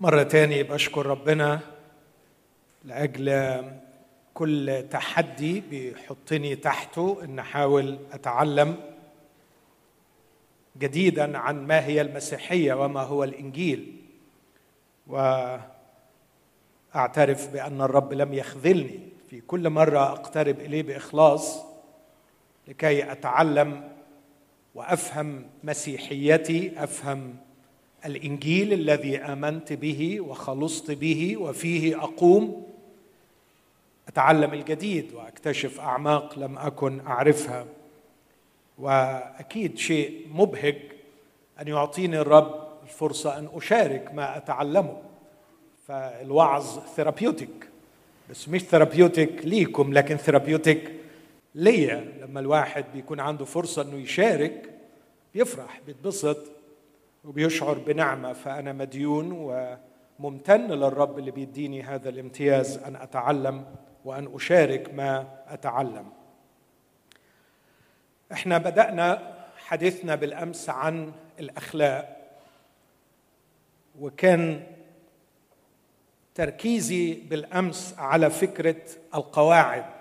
مرة تاني بشكر ربنا لأجل كل تحدي بيحطني تحته إن أحاول أتعلم جديدا عن ما هي المسيحية وما هو الإنجيل. وأعترف بأن الرب لم يخذلني. في كل مرة أقترب إليه بإخلاص لكي أتعلم وأفهم مسيحيتي أفهم الإنجيل الذي آمنت به وخلصت به وفيه أقوم أتعلم الجديد وأكتشف أعماق لم أكن أعرفها. وأكيد شيء مبهج أن يعطيني الرب الفرصة أن أشارك ما أتعلمه. فالوعظ therapeutic بس مش therapeutic ليكم لكن therapeutic ليا. لما الواحد بيكون عنده فرصة أنه يشارك بيفرح بيتبسط. وبيشعر بنعمة فأنا مديون وممتن للرب اللي بيديني هذا الامتياز أن أتعلم وأن أشارك ما أتعلم. إحنا بدأنا حديثنا بالأمس عن الأخلاق وكان تركيزي بالأمس على فكرة القواعد.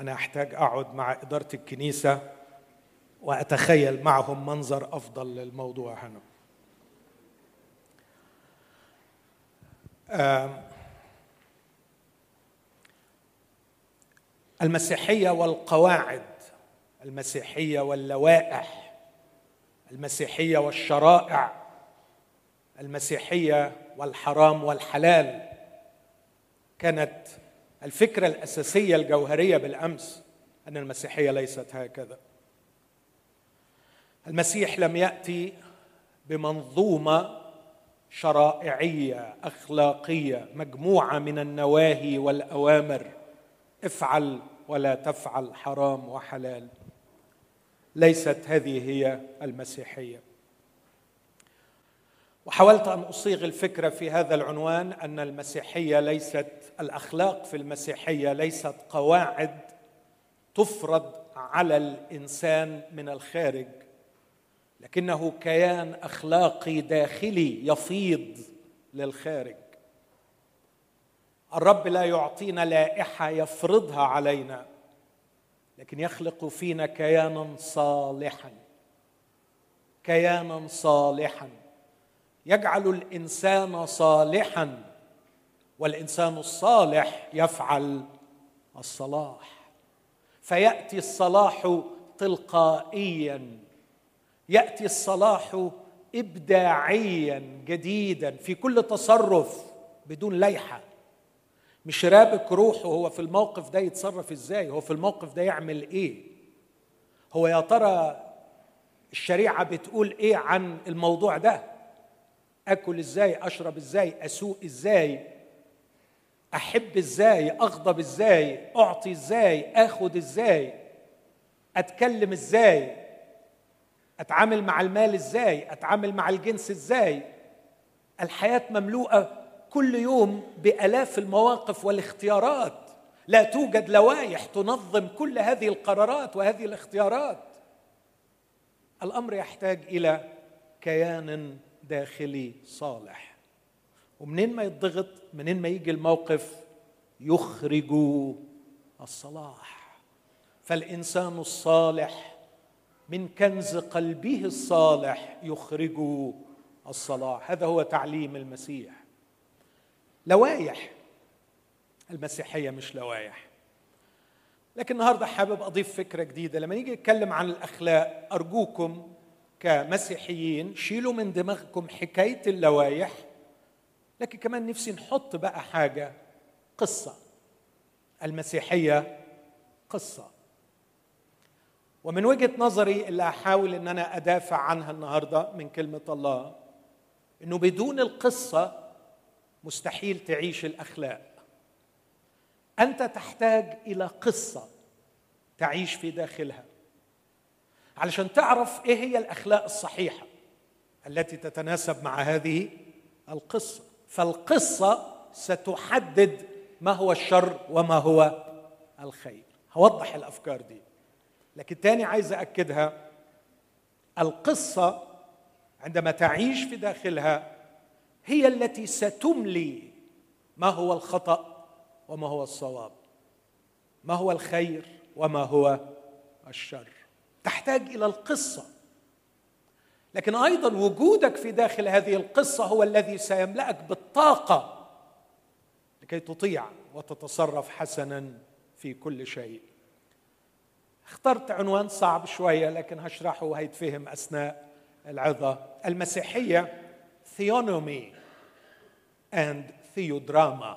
أنا أحتاج أقعد مع إدارة الكنيسة وأتخيل معهم منظر أفضل للموضوع هنا. المسيحية والقواعد المسيحية واللوائح المسيحية والشرائع المسيحية والحرام والحلال كانت الفكرة الأساسية الجوهرية بالأمس أن المسيحية ليست هكذا. المسيح لم يأتي بمنظومة شرائعية أخلاقية مجموعة من النواهي والأوامر. افعل ولا تفعل حرام وحلال. ليست هذه هي المسيحية. وحاولت أن أصيغ الفكرة في هذا العنوان أن المسيحية ليست الأخلاق في المسيحية ليست قواعد تفرض على الإنسان من الخارج. لكنه كيان أخلاقي داخلي يفيض للخارج. الرب لا يعطينا لائحة يفرضها علينا لكن يخلق فينا كيانا صالحا. كيانا صالحا. يجعل الإنسان صالحا والإنسان الصالح يفعل الصلاح. فيأتي الصلاح تلقائيا. يأتي الصلاح ابداعيا جديدا في كل تصرف بدون ليحه مش رابك روحه هو في الموقف ده يتصرف إزاي؟ هو في الموقف ده يعمل إيه؟ هو يا ترى الشريعة بتقول إيه عن الموضوع ده؟ آكل إزاي؟ أشرب إزاي؟ أسوق إزاي؟ أحب إزاي؟ أغضب إزاي؟ أعطي إزاي؟ آخد إزاي؟ أتكلم إزاي؟ أتعامل مع المال إزاي؟ أتعامل مع الجنس إزاي؟ الحياة مملوءة كل يوم بآلاف المواقف والاختيارات. لا توجد لوائح تنظم كل هذه القرارات وهذه الاختيارات. الأمر يحتاج إلى كيان داخلي صالح. ومنين ما يضغط منين ما يجي الموقف يخرج الصلاح. فالإنسان الصالح من كنز قلبه الصالح يخرج الصلاح. هذا هو تعليم المسيح. لوايح المسيحية مش لوايح لكن النهارده حابب أضيف فكرة جديدة. لما نيجي نتكلم عن الأخلاق أرجوكم كمسيحيين شيلوا من دماغكم حكاية اللوايح لكن كمان نفسي نحط بقى حاجة قصة. المسيحية قصة. ومن وجهة نظري اللي احاول إن أنا أدافع عنها النهارده من كلمة الله إنه بدون القصة مستحيل تعيش الأخلاق. أنت تحتاج إلى قصة تعيش في داخلها علشان تعرف إيه هي الأخلاق الصحيحة التي تتناسب مع هذه القصة. فالقصة ستحدد ما هو الشر وما هو الخير. هوضح الأفكار دي. لكن تاني عايز أكدها القصة عندما تعيش في داخلها هي التي ستملي ما هو الخطأ وما هو الصواب. ما هو الخير وما هو الشر. تحتاج إلى القصة. لكن أيضا وجودك في داخل هذه القصة هو الذي سيملأك بالطاقة لكي تطيع وتتصرف حسنا في كل شيء. اخترت عنوان صعب شوية لكن هشرحه وهيتفهم أثناء العظة. المسيحية theonomy and theodrama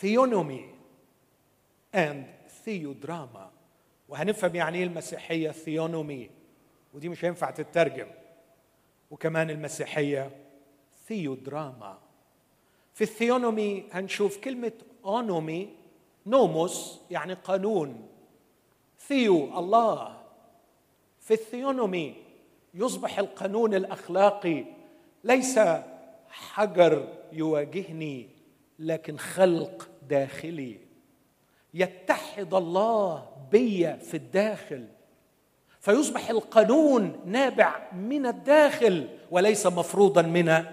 theonomy and theodrama وهنفهم يعني إيه المسيحية theonomy. ودي مش هينفع تترجم. وكمان المسيحية theodrama. في ال theonomy هنشوف كلمة أونومي نوموس يعني قانون. ثيو الله في ال theonomy يصبح القانون الأخلاقي. ليس حجر يواجهني لكن خلق داخلي. يتحد الله بي في الداخل. فيصبح القانون نابع من الداخل وليس مفروضا من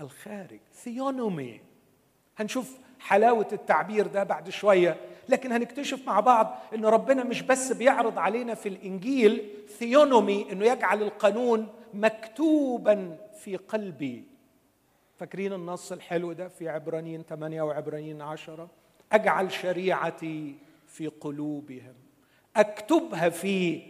الخارج. ثيونومي هنشوف حلاوة التعبير ده بعد شوية. لكن هنكتشف مع بعض إن ربنا مش بس بيعرض علينا في الإنجيل ثيونومي إنه يجعل القانون مكتوبا في قلبي. فاكرين النص الحلو ده في عبرانيين 8 وعبرانيين 10 أجعل شريعتي في قلوبهم أكتبها في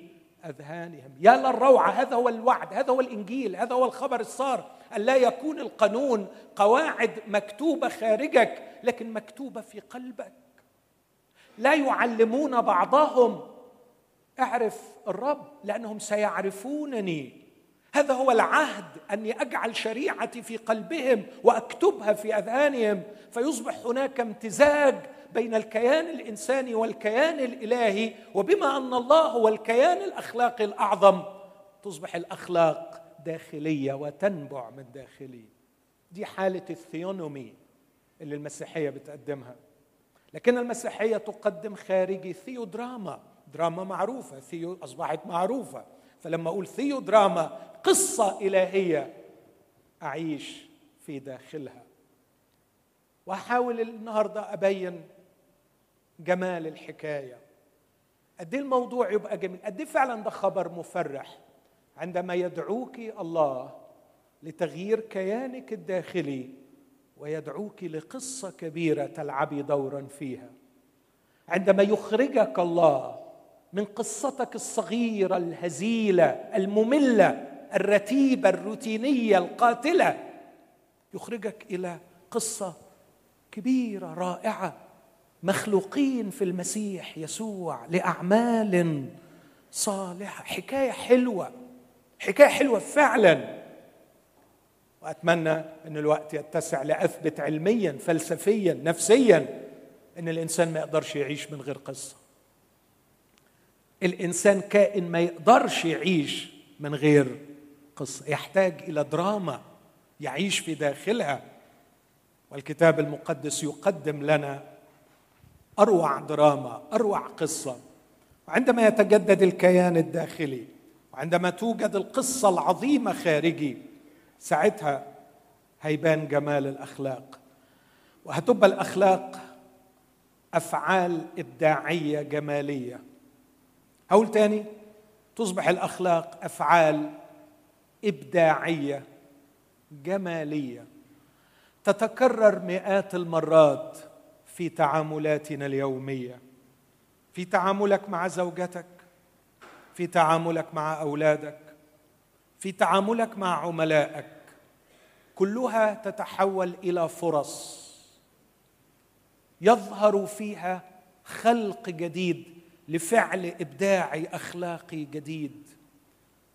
أذهانهم. يا للروعه هذا هو الوعد هذا هو الإنجيل هذا هو الخبر الصار. أن لا يكون القانون قواعد مكتوبة خارجك لكن مكتوبة في قلبك. لا يعلمون بعضهم. اعرف الرب لأنهم سيعرفونني. هذا هو العهد أني أجعل شريعتي في قلبهم وأكتبها في أذهانهم. فيصبح هناك امتزاج بين الكيان الإنساني والكيان الإلهي وبما أن الله هو الكيان الأخلاقي الأعظم تصبح الأخلاق داخلية وتنبع من داخلي. دي حالة ال theonomy اللي المسيحية بتقدمها. لكن المسيحية تقدم خارجي theodrama. دراما معروفة ثيو أصبحت معروفة. فلما أقول theodrama قصة إلهية أعيش في داخلها. وأحاول النهارده أبين جمال الحكاية. قد إيه الموضوع يبقى جميل؟ قد إيه فعلا ده خبر مفرح؟ عندما يدعوك الله لتغيير كيانك الداخلي ويدعوك لقصة كبيرة تلعبي دورا فيها. عندما يخرجك الله من قصتك الصغيرة الهزيلة المملة الرتيبة الروتينية القاتلة يخرجك إلى قصة كبيرة رائعة. مخلوقين في المسيح يسوع لأعمال صالحة. حكاية حلوة. حكاية حلوة فعلا. وأتمنى إن الوقت يتسع لأثبت علميا فلسفيا نفسيا إن الإنسان ما يقدرش يعيش من غير قصة. الإنسان كائن ما يقدرش يعيش من غير قصة. يحتاج إلى دراما يعيش في داخلها. والكتاب المقدس يقدم لنا أروع دراما أروع قصة. وعندما يتجدد الكيان الداخلي وعندما توجد القصة العظيمة خارجي ساعتها هيبان جمال الأخلاق. وهتبقى الأخلاق أفعال إبداعية جمالية. هقول تاني تصبح الأخلاق أفعال إبداعية جمالية. تتكرر مئات المرات في تعاملاتنا اليومية. في تعاملك مع زوجتك في تعاملك مع أولادك في تعاملك مع عملائك كلها تتحول إلى فرص يظهر فيها خلق جديد لفعل ابداعي اخلاقي جديد.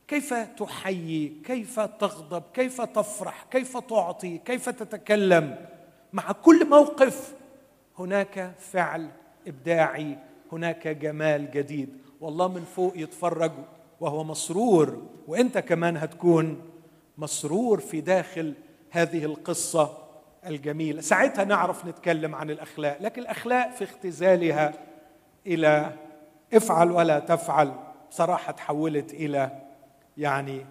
كيف تحيي كيف تغضب كيف تفرح كيف تعطي كيف تتكلم؟ مع كل موقف هناك فعل إبداعي هناك جمال جديد. والله من فوق يتفرج وهو مسرور وإنت كمان هتكون مسرور في داخل هذه القصة الجميلة. ساعتها نعرف نتكلم عن الأخلاق لكن الأخلاق في اختزالها إلى افعل ولا تفعل صراحة تحولت إلى يعني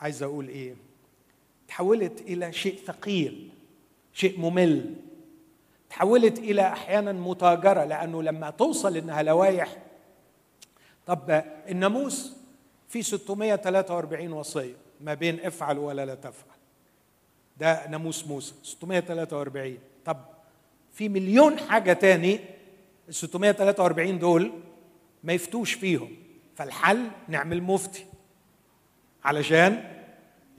عايز أقول إيه؟ تحولت إلى شيء ثقيل شيء ممل. تحولت إلى أحيانا متاجرة لأنه لما توصل إنها لوائح طب الناموس في 643 وصية ما بين افعل ولا لا تفعل. ده ناموس موسى 643 طب في مليون حاجة تاني ال 643 دول ما يفتوش فيهم. فالحل نعمل مفتي علشان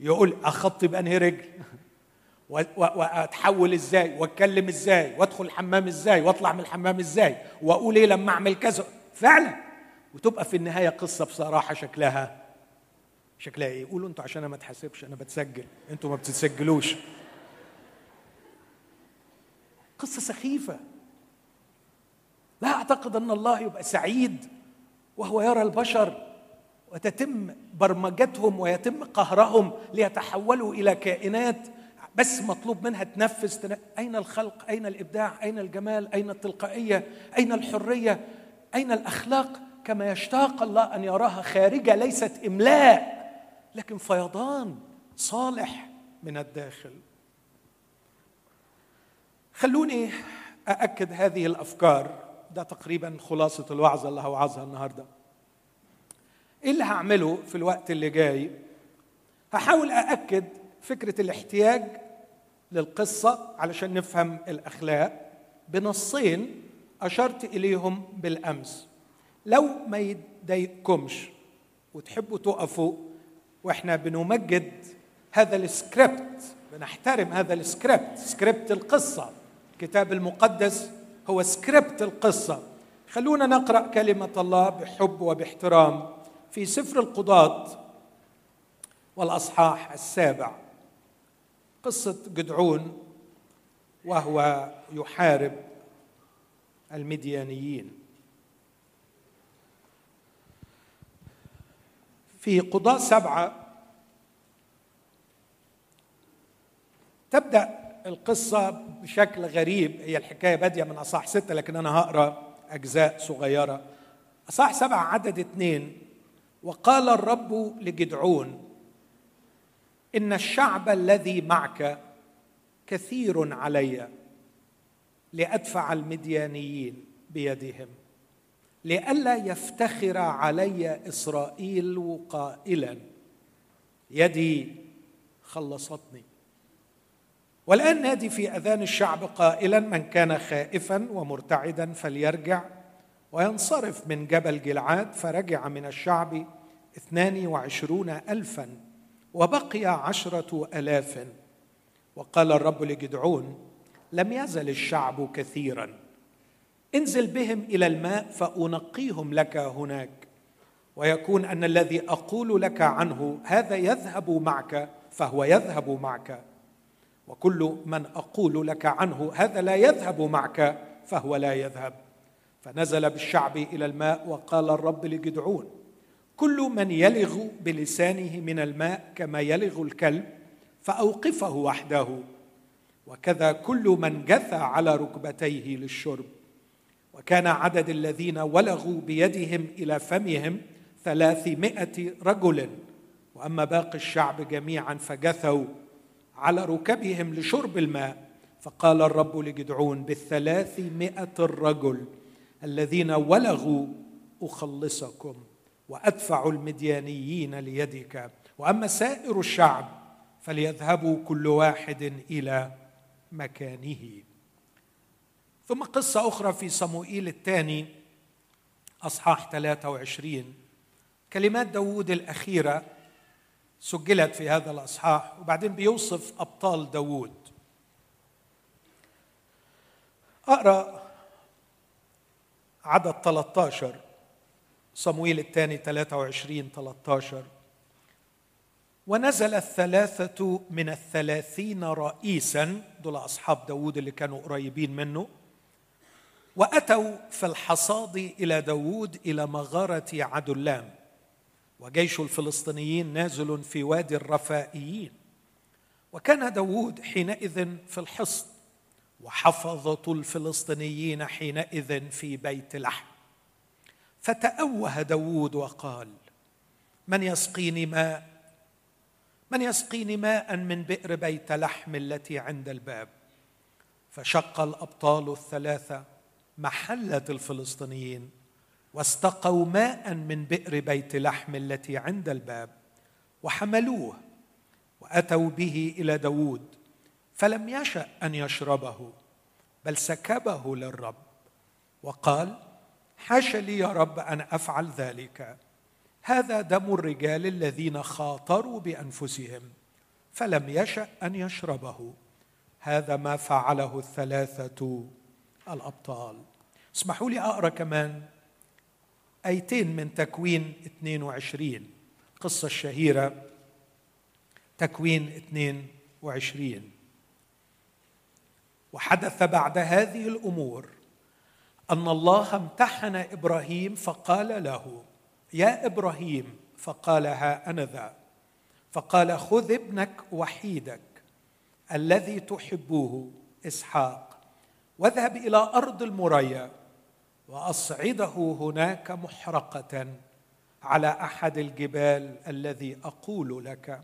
يقول أخطي بأنهي رجل؟ وأتحول إزاي؟ وأتكلم إزاي؟ وأدخل الحمام إزاي؟ وأطلع من الحمام إزاي؟ وأقول إيه لما أعمل كذا؟ فعلا. وتبقى في النهاية قصة بصراحة شكلها. شكلها إيه؟ قولوا أنتوا عشان أنا ما اتحاسبش أنا بتسجل. أنتوا ما بتتسجلوش. قصة سخيفة. لا أعتقد أن الله يبقى سعيد وهو يرى البشر وتتم برمجتهم ويتم قهرهم ليتحولوا إلى كائنات بس مطلوب منها تنفذ أين الخلق؟ أين الإبداع؟ أين الجمال؟ أين التلقائية؟ أين الحرية؟ أين الأخلاق؟ كما يشتاق الله أن يراها خارجة ليست إملاء لكن فيضان صالح من الداخل. خلوني أأكد هذه الأفكار. ده تقريبا خلاصة الوعظة اللي هوعظها النهاردة. إيه اللي هعمله في الوقت اللي جاي؟ هحاول أأكد فكرة الاحتياج للقصة علشان نفهم الأخلاق. بنصين أشرت إليهم بالأمس. لو ما يضايقكمش وتحبوا تقفوا وإحنا بنمجد هذا السكريبت بنحترم هذا ال script script القصة. الكتاب المقدس هو سكريبت القصة. خلونا نقرأ كلمة الله بحب وباحترام في سفر القضاة والأصحاح السابع. قصة جدعون وهو يحارب المديانيين. في قضاة سبعة. تبدأ القصة بشكل غريب. هي الحكاية بادية من أصح ستة لكن أنا هقرأ أجزاء صغيرة. أصح سبعة عدد اثنين. وقال الرب لجدعون إن الشعب الذي معك كثير علي لأدفع المديانيين بيدهم. لئلا يفتخر علي إسرائيل قائلا يدي خلصتني. والآن نادي في أذان الشعب قائلا من كان خائفا ومرتعدا فليرجع وينصرف من جبل جلعاد. فرجع من الشعب اثنان وعشرون ألفا وبقي عشرة ألاف. وقال الرب لجدعون لم يزل الشعب كثيرا. انزل بهم إلى الماء فأنقيهم لك هناك. ويكون أن الذي أقول لك عنه هذا يذهب معك فهو يذهب معك. وكل من أقول لك عنه هذا لا يذهب معك فهو لا يذهب. فنزل بالشعب إلى الماء وقال الرب لجدعون كل من يلغ بلسانه من الماء كما يلغ الكلب فأوقفه وحده. وكذا كل من جثى على ركبتيه للشرب. وكان عدد الذين ولغوا بيدهم إلى فمهم ثلاثمائة رجل وأما باقي الشعب جميعا فجثوا على ركبهم لشرب الماء. فقال الرب لجدعون بالثلاثمائة الرجل الذين ولغوا أخلصكم وأدفع المديانيين ليدك. وأما سائر الشعب فليذهبوا كل واحد إلى مكانه. ثم قصة أخرى في صموئيل الثاني أصحاح 23 كلمات داود الأخيرة سجلت في هذا الأصحاح وبعدين بيوصف أبطال داوود. أقرأ عدد 13 صمويل الثاني 23 13 ونزل الثلاثة من الثلاثين رئيسا دول أصحاب داود اللي كانوا قريبين منه وأتوا في الحصاد إلى داود إلى مغارة عدلام وجيش الفلسطينيين نازل في وادي الرفائيين. وكان داود حينئذ في الحصن. وحفظة الفلسطينيين حينئذ في بيت لحم. فتأوه داود وقال من يسقيني ماء؟ من يسقيني ماء من بئر بيت لحم التي عند الباب؟ فشق الأبطال الثلاثة محلة الفلسطينيين واستقوا ماء من بئر بيت لحم التي عند الباب وحملوه وأتوا به إلى داود فلم يشأ أن يشربه بل سكبه للرب. وقال حاش لي يا رب أن أفعل ذلك. هذا دم الرجال الذين خاطروا بأنفسهم فلم يشأ أن يشربه. هذا ما فعله الثلاثة الأبطال. اسمحوا لي أقرأ كمان آيتين من تكوين 22 القصة الشهيرة تكوين 22 وحدث بعد هذه الأمور أن الله امتحن إبراهيم فقال له يا إبراهيم فقال ها أنا ذا فقال خذ ابنك وحيدك الذي تحبه إسحاق واذهب إلى أرض المريا وأصعده هناك محرقة على أحد الجبال الذي أقول لك.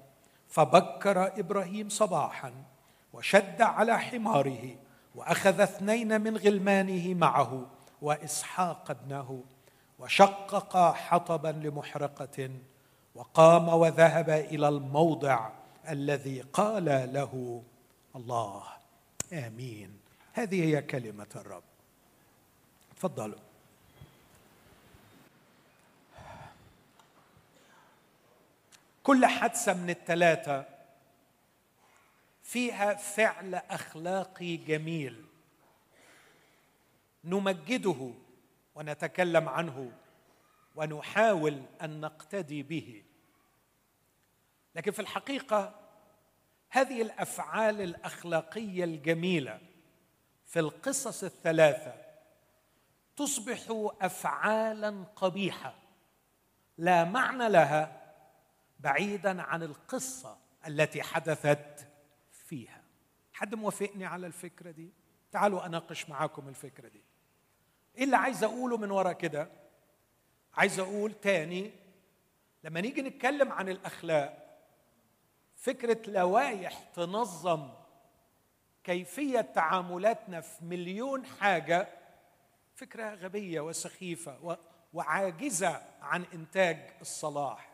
فبكر إبراهيم صباحا وشد على حماره وأخذ اثنين من غلمانه معه وإسحاق ابنه وشقق حطبا لمحرقة وقام وذهب إلى الموضع الذي قال له الله. آمين. هذه هي كلمة الرب. تفضلوا. كل حادثة من الثلاثه فيها فعل أخلاقي جميل. نمجده ونتكلم عنه ونحاول أن نقتدي به. لكن في الحقيقة هذه الأفعال الأخلاقية الجميلة في القصص الثلاثة تصبح افعالا قبيحة. لا معنى لها بعيدا عن القصة التي حدثت فيها. حد موافقني على الفكرة دي؟ تعالوا أناقش معاكم الفكرة دي. إيه اللي عايز أقوله من ورا كده؟ عايز أقول تاني لما نيجي نتكلم عن الأخلاق فكرة لوائح تنظم كيفية تعاملاتنا في مليون حاجة فكرة غبية وسخيفة وعاجزة عن إنتاج الصلاح.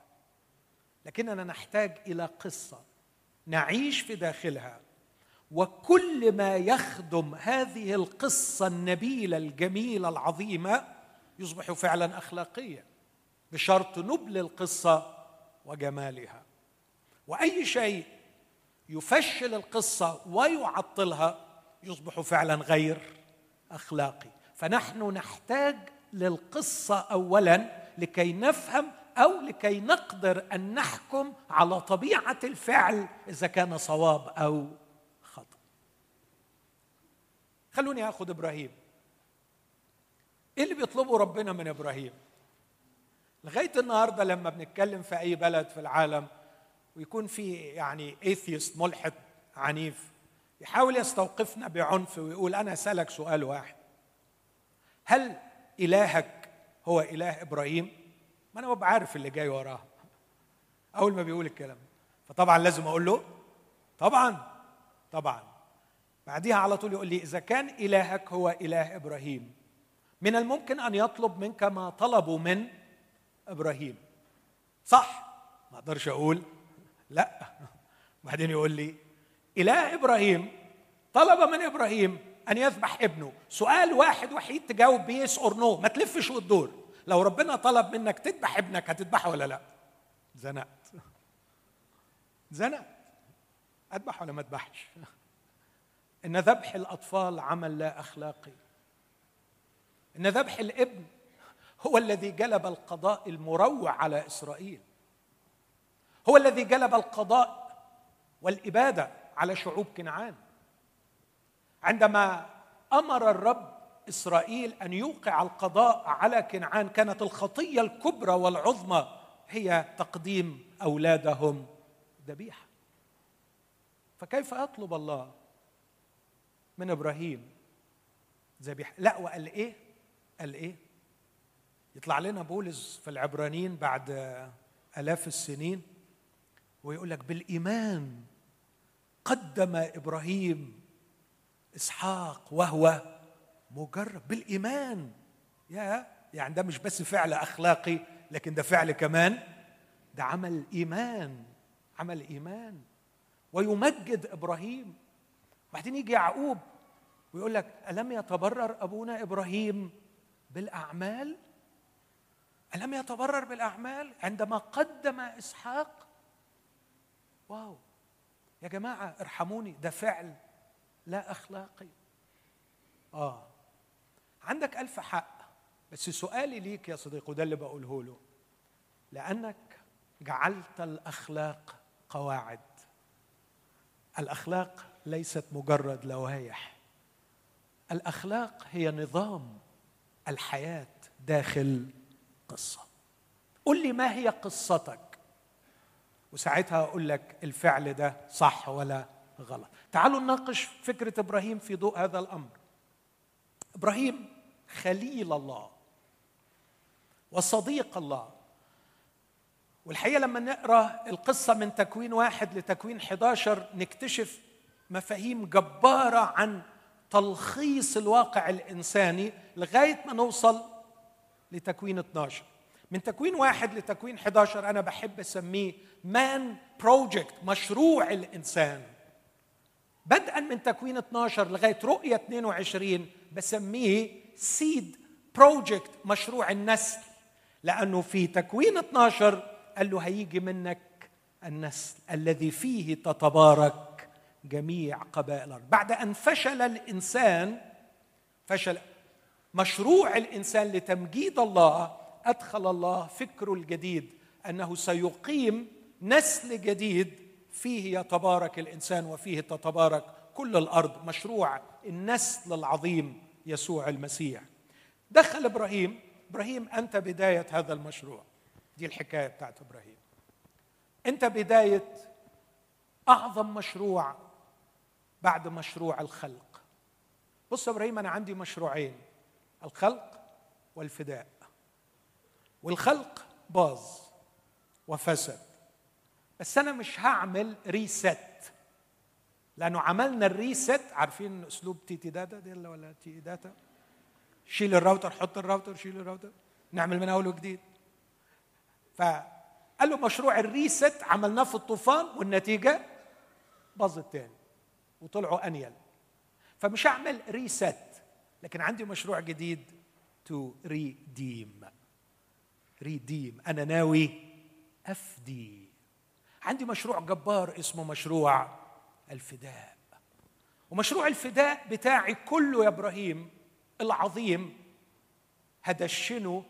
لكننا نحتاج إلى قصة نعيش في داخلها وكل ما يخدم هذه القصة النبيلة الجميلة العظيمة يصبح فعلا اخلاقيا بشرط نبل القصة وجمالها. وأي شيء يفشل القصة ويعطلها يصبح فعلا غير أخلاقي. فنحن نحتاج للقصة اولا لكي نفهم أو لكي نقدر أن نحكم على طبيعة الفعل إذا كان صواب أو خطأ. خلوني آخذ إبراهيم. إيه اللي بيطلبه ربنا من إبراهيم؟ لغاية النهارده لما بنتكلم في أي بلد في العالم ويكون في يعني ايثيست ملحد عنيف يحاول يستوقفنا بعنف ويقول أنا أسألك سؤال واحد. هل إلهك هو إله إبراهيم؟ ما أنا ببقى عارف اللي جاي وراه. أول ما بيقول الكلام. فطبعا لازم أقول له طبعا طبعا. بعديها على طول يقول لي إذا كان إلهك هو إله إبراهيم من الممكن أن يطلب منك ما طلبوا من إبراهيم. صح. ما أقدرش أقول لا. بعدين يقول لي إله إبراهيم طلب من إبراهيم أن يذبح ابنه. سؤال واحد وحيد تجاوب بيه yes or no ما تلفش وتدور. لو ربنا طلب منك تذبح ابنك هتذبحه ولا لا؟ زنقت. زنقت. أذبح ولا ما أذبحش؟ إن ذبح الأطفال عمل لا أخلاقي. إن ذبح الابن هو الذي جلب القضاء المروع على إسرائيل. هو الذي جلب القضاء والإبادة على شعوب كنعان. عندما أمر الرب إسرائيل أن يوقع القضاء على كنعان كانت الخطية الكبرى والعظمى هي تقديم أولادهم ذبيحة. فكيف يطلب الله من إبراهيم ذبيحة؟ لا وقال إيه؟ قال إيه؟ يطلع لنا بولس في العبرانيين بعد آلاف السنين ويقول لك بالإيمان قدم إبراهيم إسحاق وهو مجرب بالإيمان. يا يعني ده مش بس فعل أخلاقي لكن ده فعل كمان ده عمل إيمان عمل إيمان. ويمجد إبراهيم. بعدين يجي يعقوب ويقول لك ألم يتبرر أبونا إبراهيم بالأعمال؟ ألم يتبرر بالأعمال؟ عندما قدم إسحاق. واو. يا جماعة ارحموني ده فعل لا أخلاقي. آه. عندك ألف حق بس سؤالي ليك يا صديقي وده اللي بقوله له. لأنك جعلت الأخلاق قواعد. الأخلاق ليست مجرد لوائح. الأخلاق هي نظام الحياة داخل قصة. قل لي ما هي قصتك؟ وساعتها أقول لك الفعل ده صح ولا غلط. تعالوا نناقش فكرة إبراهيم في ضوء هذا الأمر. إبراهيم خليل الله وصديق الله. والحقيقة لما نقرأ القصة من تكوين واحد لتكوين 11 نكتشف مفاهيم جبارة عن تلخيص الواقع الإنساني لغاية ما نوصل لتكوين 12 من تكوين واحد لتكوين 11 أنا بحب أسميه man project مشروع الإنسان. بدءا من تكوين 12 لغاية رؤية 22 بسميه سيد بروجكت مشروع النسل. لأنه في تكوين 12 قال له هيجي منك النسل الذي فيه تتبارك جميع قبائل الأرض. بعد أن فشل الإنسان فشل مشروع الإنسان لتمجيد الله أدخل الله فكره الجديد أنه سيقيم نسل جديد فيه يتبارك الإنسان وفيه تتبارك كل الأرض مشروع النسل العظيم يسوع المسيح. دخل إبراهيم إبراهيم أنت بداية هذا المشروع. دي الحكاية بتاعت إبراهيم. أنت بداية أعظم مشروع بعد مشروع الخلق. بص يا إبراهيم أنا عندي مشروعين الخلق والفداء. والخلق باظ وفسد. بس أنا مش هعمل reset لأنه عملنا ال reset عارفين أسلوب TE Data دي ولا TE Data شيل الراوتر حط الراوتر شيل الراوتر. نعمل من اول وجديد. فقال له مشروع ال reset عملناه في الطوفان والنتيجة باظت تاني وطلعوا أنيل. فمش هعمل reset لكن عندي مشروع جديد to redeem redeem أنا ناوي أفدي. عندي مشروع جبار اسمه مشروع الفداء. ومشروع الفداء بتاعي كله يا إبراهيم العظيم هدشنه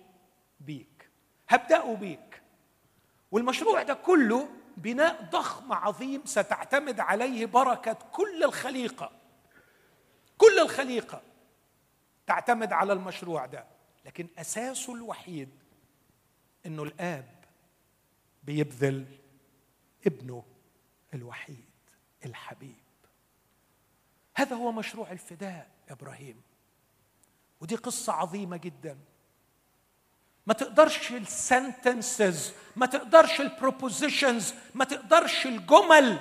بيك هبدأه بيك. والمشروع ده كله بناء ضخم عظيم ستعتمد عليه بركة كل الخليقة. كل الخليقة تعتمد على المشروع ده. لكن أساسه الوحيد إنه الآب بيبذل ابنه الوحيد الحبيب. هذا هو مشروع الفداء إبراهيم. ودي قصة عظيمة جدا. ما تقدرش ال sentences ما تقدرش ال propositions ما تقدرش الجمل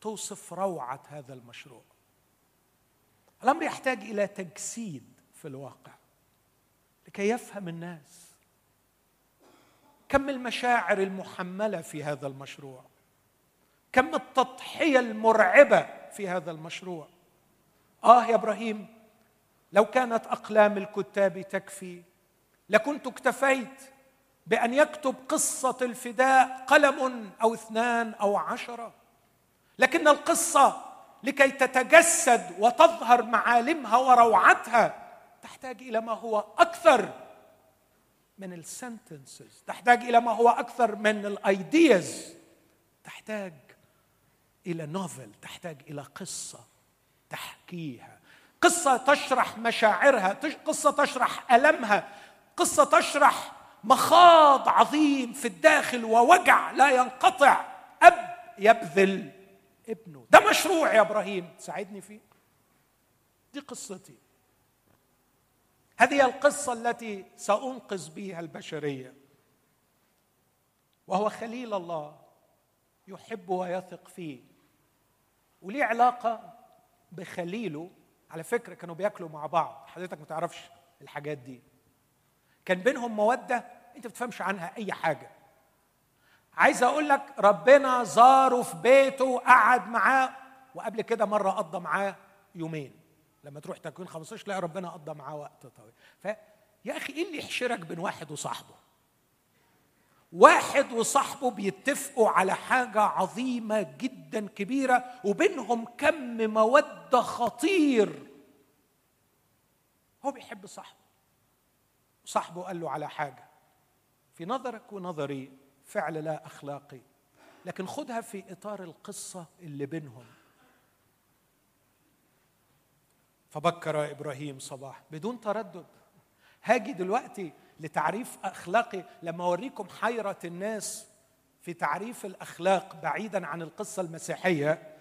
توصف روعة هذا المشروع. الأمر يحتاج إلى تجسيد في الواقع لكي يفهم الناس. كم المشاعر المحملة في هذا المشروع؟ كم التضحية المرعبة في هذا المشروع؟ آه يا إبراهيم لو كانت أقلام الكتاب تكفي لكنت اكتفيت بأن يكتب قصة الفداء قلم أو اثنان أو عشرة. لكن القصة لكي تتجسد وتظهر معالمها وروعتها تحتاج إلى ما هو أكثر من ال sentences تحتاج إلى ما هو أكثر من ال ideas تحتاج إلى novel تحتاج إلى قصة. تحكيها. قصة تشرح مشاعرها. قصة تشرح ألمها. قصة تشرح مخاض عظيم في الداخل ووجع لا ينقطع. أب يبذل ابنه. ده مشروع يا إبراهيم. تساعدني فيه؟ دي قصتي. هذه القصة التي سأنقذ بها البشرية. وهو خليل الله يحب ويثق فيه. وليه علاقة بخليله؟ على فكرة كانوا بياكلوا مع بعض. حضرتك ما تعرفش الحاجات دي. كان بينهم مودة أنت ما بتفهمش عنها أي حاجة. عايز أقول لك ربنا زاره في بيته وقعد معاه وقبل كده مرة قضى معاه يومين. لما تروح تكوين 15 تلاقي ربنا قضى معاه وقت طويل. فيا أخي إيه اللي يحشرك بين واحد وصاحبه؟ واحد وصاحبه بيتفقوا على حاجة عظيمة جدا كبيرة وبينهم كم مودة خطير. هو بيحب صاحبه. صاحبه قال له على حاجة. في نظرك ونظري فعل لا أخلاقي لكن خدها في إطار القصة اللي بينهم. فبكر إبراهيم صباح. بدون تردد. هاجي دلوقتي لتعريف أخلاقي. لما أوريكم حيرة الناس في تعريف الأخلاق بعيدا عن القصة المسيحية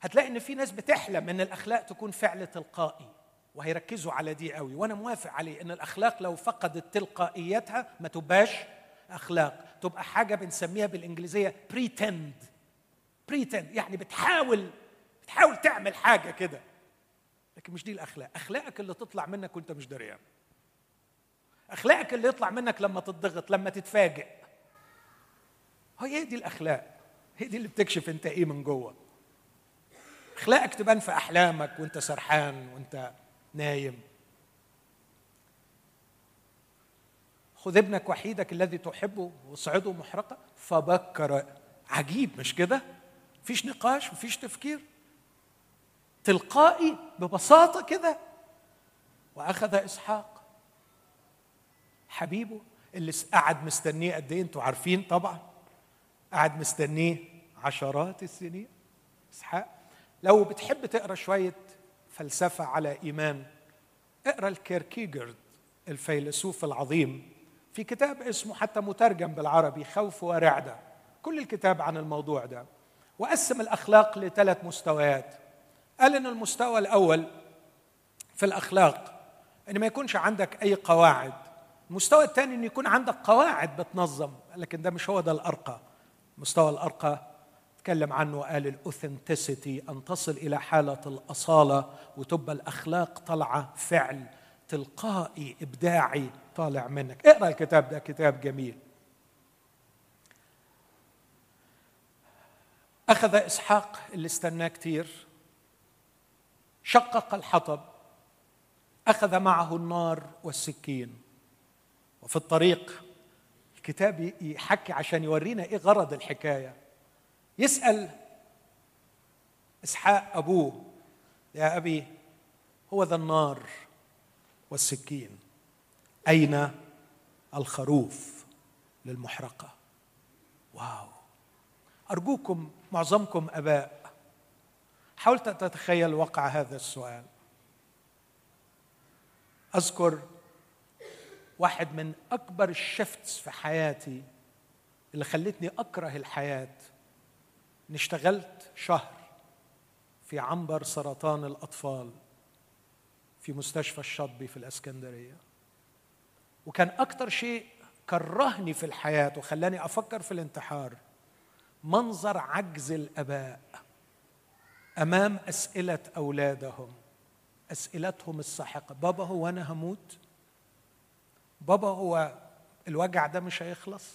هتلاقي إن في ناس بتحلم إن الأخلاق تكون فعل تلقائي وهيركزوا على دي قوي. وأنا موافق عليه إن الأخلاق لو فقدت تلقائيتها ما تبقاش أخلاق تبقى حاجة بنسميها بالإنجليزية pretend pretend يعني بتحاول بتحاول تعمل حاجة كده. لكن مش دي الأخلاق. أخلاقك اللي تطلع منك وأنت مش دريان. أخلاقك اللي يطلع منك لما تضغط لما تتفاجئ. هي دي الأخلاق. هي دي اللي بتكشف أنت إيه من جوه. أخلاقك تبان في أحلامك وأنت سرحان وأنت نايم. خذ ابنك وحيدك الذي تحبه واصعده محرقة. فبكر. عجيب مش كده؟ مفيش نقاش مفيش تفكير. تلقائي ببساطة كده. وأخذ إسحاق. حبيبه اللي قعد مستنيه قد إيه؟ أنتوا عارفين طبعا. قعد مستنيه عشرات السنين. إسحاق لو بتحب تقرأ شوية فلسفة على إيمان اقرأ الكيركيجرد الفيلسوف العظيم. في كتاب اسمه حتى مترجم بالعربي خوف ورعدة. كل الكتاب عن الموضوع ده. وقسم الأخلاق لثلاث مستويات. قال إن المستوى الأول في الأخلاق إن ما يكونش عندك أي قواعد. المستوى الثاني إن يكون عندك قواعد بتنظم لكن ده مش هو ده الأرقى. المستوى الأرقى تكلم عنه قال الاوثنتسيتي أن تصل إلى حالة الأصالة وتبقى الأخلاق طالعة فعل تلقائي إبداعي طالع منك. اقرأ الكتاب ده كتاب جميل. أخذ إسحاق اللي استناه كتير. شقق الحطب أخذ معه النار والسكين. وفي الطريق الكتاب يحكي عشان يورينا إيه غرض الحكاية. يسأل إسحاق أبوه يا أبي هو ذا النار والسكين. أين الخروف للمحرقة؟ wow. أرجوكم معظمكم أباء حاولت تتخيل وقع هذا السؤال. أذكر واحد من أكبر ال shifts في حياتي اللي خلتني أكره الحياة. إني اشتغلت شهر في عنبر سرطان الأطفال في مستشفى الشطبي في الإسكندرية. وكان أكتر شيء كرهني في الحياة وخلاني أفكر في الانتحار منظر عجز الآباء. أمام أسئلة أولادهم. أسئلتهم الساحقة. بابا هو أنا هموت؟ بابا هو الوجع ده مش هيخلص؟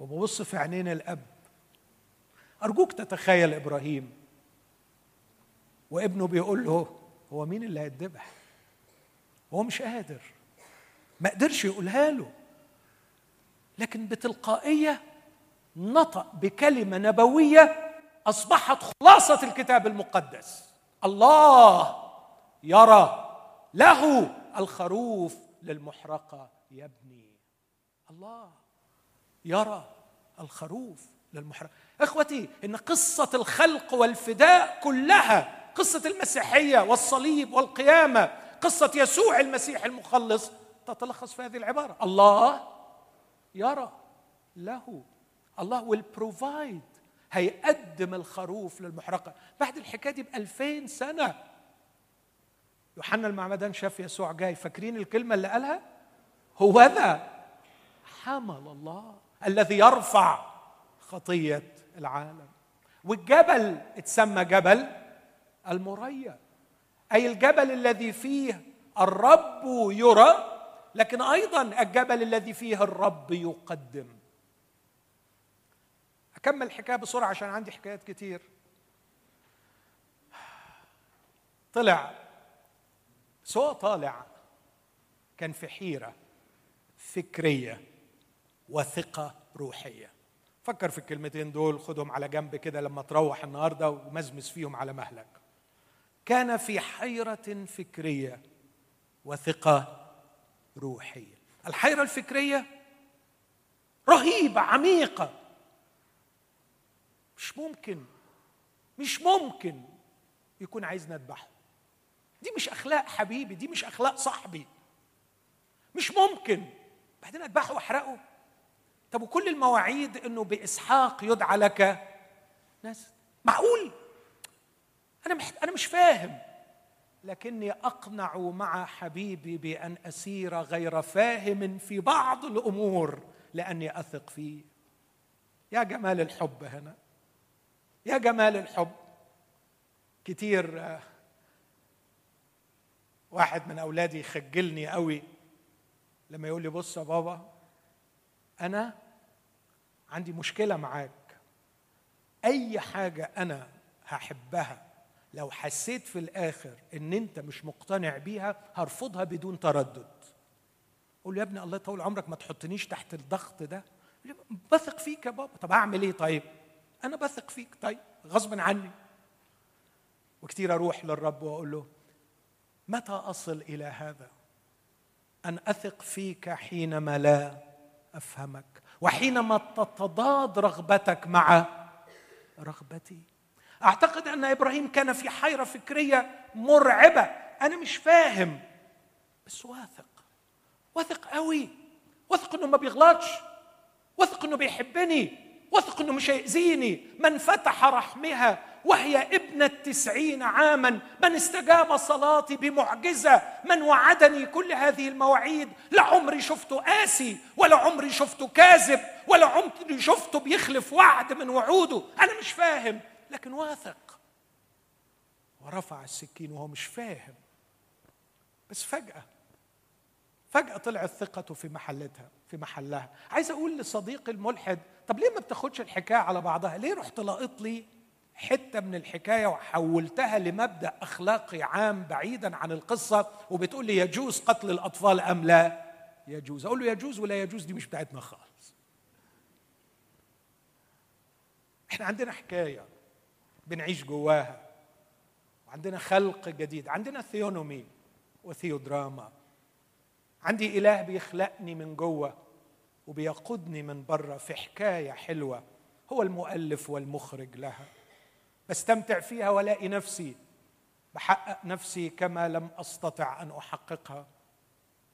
وببص في عينين الأب. أرجوك تتخيل إبراهيم. وابنه بيقول له هو مين اللي هيتذبح هو مش قادر. ما قدرش يقولها له. لكن بتلقائية نطق بكلمة نبوية أصبحت خلاصة الكتاب المقدس. الله يرى له الخروف للمحرقة. يبني الله يرى الخروف للمحرقة. إخوتي إن قصة الخلق والفداء كلها قصة المسيحية والصليب والقيامة قصة يسوع المسيح المخلص تتلخص في هذه العبارة. الله يرى له الله will provide هيقدم الخروف للمحرقة. بعد الحكاية دي ب 2000 سنة يوحنا المعمدان شاف يسوع جاي. فاكرين الكلمة اللي قالها؟ هو ذا حمل الله الذي يرفع خطية العالم. والجبل اتسمى جبل المريا. أي الجبل الذي فيه الرب يرى لكن أيضا الجبل الذي فيه الرب يقدم. أكمل الحكاية بسرعة عشان عندي حكايات كتير. طلع. سواء طالع. كان في حيرة فكرية وثقة روحية. فكر في الكلمتين دول خدهم على جنب كده لما تروح النهارده ومزمز فيهم على مهلك. كان في حيرة فكرية وثقة روحية. الحيرة الفكرية رهيبة عميقة. مش ممكن مش ممكن يكون عايزنا نذبحه. دي مش أخلاق حبيبي دي مش أخلاق صاحبي. مش ممكن. بعدين أذبحه وأحرقه. طب وكل المواعيد إنه بإسحاق يدعى لك؟ ناس. معقول؟ أنا مح... أنا مش فاهم. لكني أقنع مع حبيبي بأن أسير غير فاهم في بعض الأمور لأني أثق فيه. يا جمال الحب هنا. يا جمال الحب. كتير آه، واحد من أولادي يخجلني قوي لما يقول لي بص يا بابا أنا عندي مشكلة معاك. أي حاجة أنا هحبها لو حسيت في الآخر إن أنت مش مقتنع بيها هرفضها بدون تردد. قول له يا ابني الله يطول عمرك ما تحطنيش تحت الضغط ده. بثق فيك يا بابا. طب أعمل إيه طيب؟ أنا بثق فيك. طيب غصب عني. وكتير أروح للرب وأقول له متى أصل إلى هذا؟ أن أثق فيك حينما لا أفهمك وحينما تتضاد رغبتك مع رغبتي. أعتقد أن إبراهيم كان في حيرة فكرية مرعبة. أنا مش فاهم. بس واثق. واثق قوي. واثق إنه ما بيغلطش. واثق إنه بيحبني. واثق إنه مش هيأذيني. من فتح رحمها وهي ابنة تسعين عاما من استجاب صلاتي بمعجزة من وعدني كل هذه المواعيد. لا عمري شفته قاسي ولا عمري شفته كاذب ولا عمري شفته بيخلف وعد من وعوده. أنا مش فاهم. لكن واثق. ورفع السكين وهو مش فاهم. بس فجأة فجأة طلعت ثقته في محلتها في محلها. عايز أقول لصديقي الملحد طب ليه ما بتاخدش الحكاية على بعضها؟ ليه رحت لاقط لي حتة من الحكاية وحولتها لمبدأ أخلاقي عام بعيدا عن القصة وبتقول لي يجوز قتل الأطفال أم لا؟ يجوز. أقول له يجوز ولا يجوز؟ دي مش بتاعتنا خالص. إحنا عندنا حكاية بنعيش جواها وعندنا خلق جديد. عندنا ثيونومي وثيودراما عندي إله بيخلقني من جوه. وبيقودني من بره في حكاية حلوة هو المؤلف والمخرج لها. بستمتع فيها والاقي نفسي بحقق نفسي كما لم أستطع أن أحققها.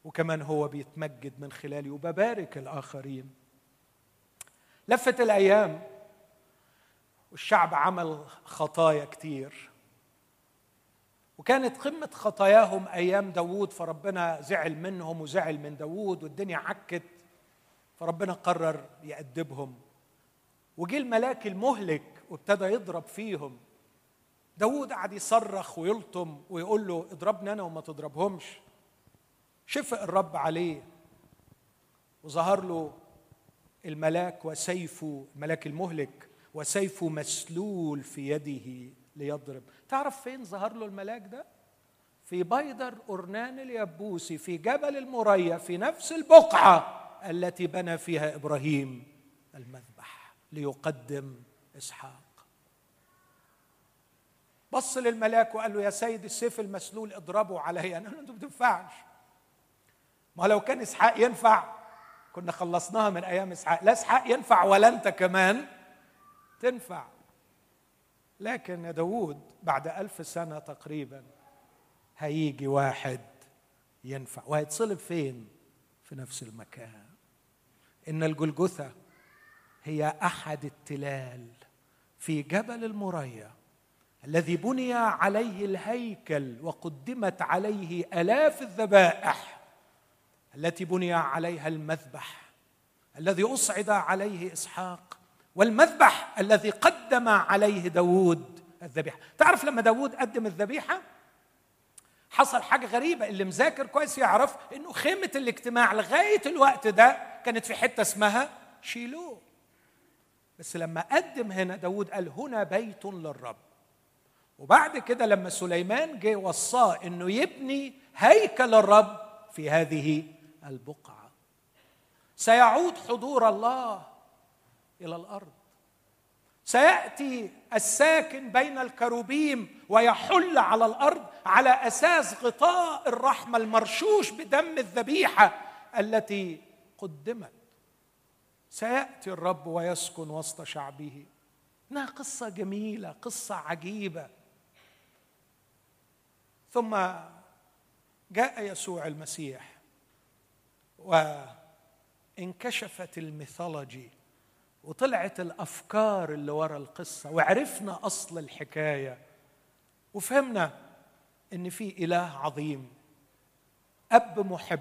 وكمان هو بيتمجد من خلالي وببارك الآخرين. لفت الأيام والشعب عمل خطايا كتير. وكانت قمة خطاياهم أيام داوود فربنا زعل منهم وزعل من داوود والدنيا عكت. فربنا قرر يأدبهم. وجي الملاك المهلك وابتدى يضرب فيهم. داود قعد يصرخ ويلطم ويقول له اضربني أنا وما تضربهمش. شفق الرب عليه وظهر له الملاك وسيفه الملاك المهلك وسيفه مسلول في يده ليضرب. تعرف فين ظهر له الملاك ده؟ في بيدر أرنان اليبوسي في جبل المريا في نفس البقعة. التي بنى فيها إبراهيم المذبح ليقدم إسحاق. بص للملاك وقال له يا سيد السيف المسلول اضربه علي. أنا انت ما بتنفعش. ما لو كان إسحاق ينفع كنا خلصناها من أيام إسحاق. لا إسحاق ينفع ولا أنت كمان تنفع. لكن يا داوود بعد ألف سنة تقريبا هيجي واحد ينفع. وهيتصلب فين؟ في نفس المكان. إن الجلجثة هي أحد التلال في جبل المريا الذي بني عليه الهيكل وقدمت عليه آلاف الذبائح التي بني عليها المذبح الذي أصعد عليه إسحاق والمذبح الذي قدم عليه داود الذبيحة. تعرف لما داود قدم الذبيحة؟ حصل حاجة غريبة اللي مذاكر كويس يعرف إنه خيمة الاجتماع لغاية الوقت ده كانت في حتة اسمها شيلو. بس لما قدم هنا داود قال هنا بيت للرب. وبعد كده لما سليمان جه وصاه إنه يبني هيكل الرب في هذه البقعة. سيعود حضور الله إلى الأرض. سيأتي الساكن بين الكروبيم ويحل على الأرض على أساس غطاء الرحمة المرشوش بدم الذبيحة التي قدمت. سيأتي الرب ويسكن وسط شعبه. إنها قصة جميلة قصة عجيبة. ثم جاء يسوع المسيح وانكشفت الميثولوجي وطلعت الأفكار اللي ورا القصة وعرفنا أصل الحكاية وفهمنا إن في إله عظيم. أب محب.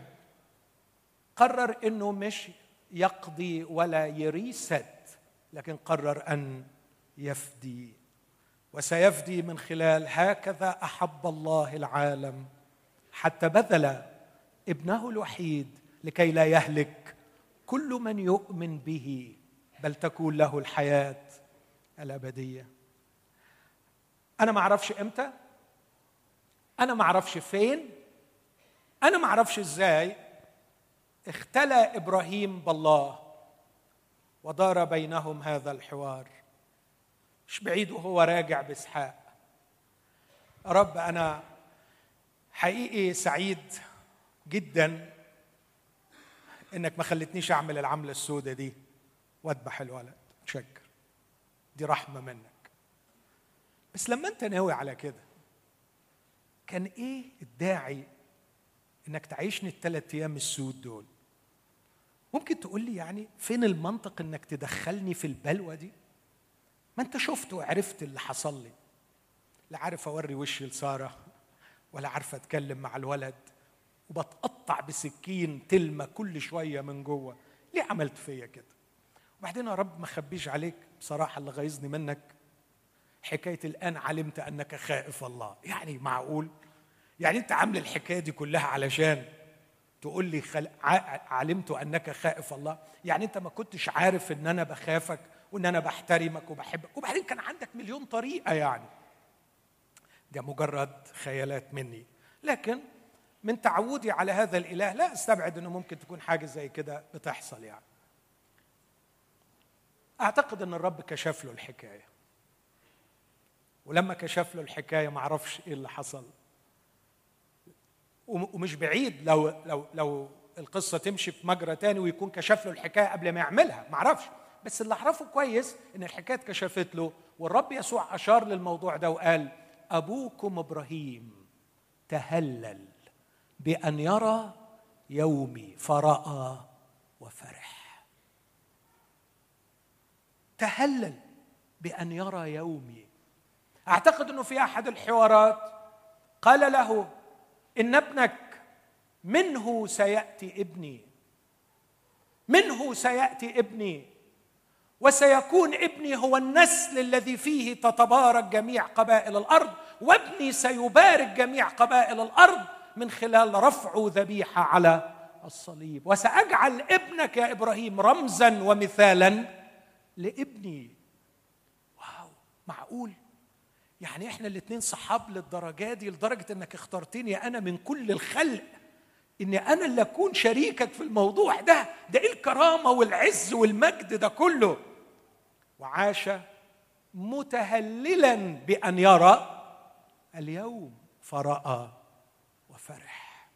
قرر إنه مش يقضي ولا يريست لكن قرر أن يفدي. وسيفدي من خلال هكذا أحب الله العالم. حتى بذل ابنه الوحيد لكي لا يهلك كل من يؤمن به بل تكون له الحياة الأبدية. أنا ما أعرفش إمتى؟ أنا ما أعرفش فين أنا ما أعرفش إزاي اختلى إبراهيم بالله ودار بينهم هذا الحوار. مش بعيد وهو راجع بإسحاق. رب أنا حقيقي سعيد جدا إنك ما خلتنيش أعمل العملة السوداء دي. واذبح الولد متشكر. دي رحمة منك. بس لما أنت ناوي على كده كان إيه الداعي إنك تعيشني الثلاث أيام السود دول؟ ممكن تقول لي يعني فين المنطق إنك تدخلني في البلوه دي؟ ما أنت شفت وعرفت اللي حصل لي. لا عارف أوري وشي لسارة ولا عارف أتكلم مع الولد وبتقطع بسكين تلمة كل شوية من جوه. ليه عملت فيا كده؟ وبعدين يا رب ما خبيش عليك بصراحة اللي غيظني منك حكاية الآن علمت أنك خائف الله. يعني معقول؟ يعني أنت عامل الحكاية دي كلها علشان تقول لي خل... علمت أنك خائف الله؟ يعني أنت ما كنتش عارف أن أنا بخافك وأن أنا بحترمك وبحبك؟ وبعدين كان عندك مليون طريقة يعني. ده مجرد خيالات مني. لكن من تعودي على هذا الإله لا أستبعد إنه ممكن تكون حاجة زي كده بتحصل يعني. أعتقد إن الرب كشف له الحكاية. ولما كشف له الحكاية ما أعرفش إيه اللي حصل. ومش بعيد لو لو لو القصة تمشي في مجرى تاني ويكون كشف له الحكاية قبل ما يعملها. ما أعرفش بس اللي اعرفه كويس إن الحكاية اتكشفت له والرب يسوع أشار للموضوع ده وقال أبوكم إبراهيم تهلل بأن يرى يومي فرأى وفرح. تهلل بأن يرى يومي أعتقد إنه في أحد الحوارات قال له إن ابنك منه سيأتي ابني. منه سيأتي ابني. وسيكون ابني هو النسل الذي فيه تتبارك جميع قبائل الأرض وابني سيبارك جميع قبائل الأرض من خلال رفعه ذبيحة على الصليب. وسأجعل ابنك يا إبراهيم رمزا ومثالا لابني. واو معقول. يعني إحنا الاثنين صحاب للدرجة دي لدرجة إنك اخترتني أنا من كل الخلق إني أنا اللي أكون شريكك في الموضوع ده. ده إيه الكرامة والعز والمجد ده كله؟ وعاش متهللا بأن يرى اليوم فرأى وفرح.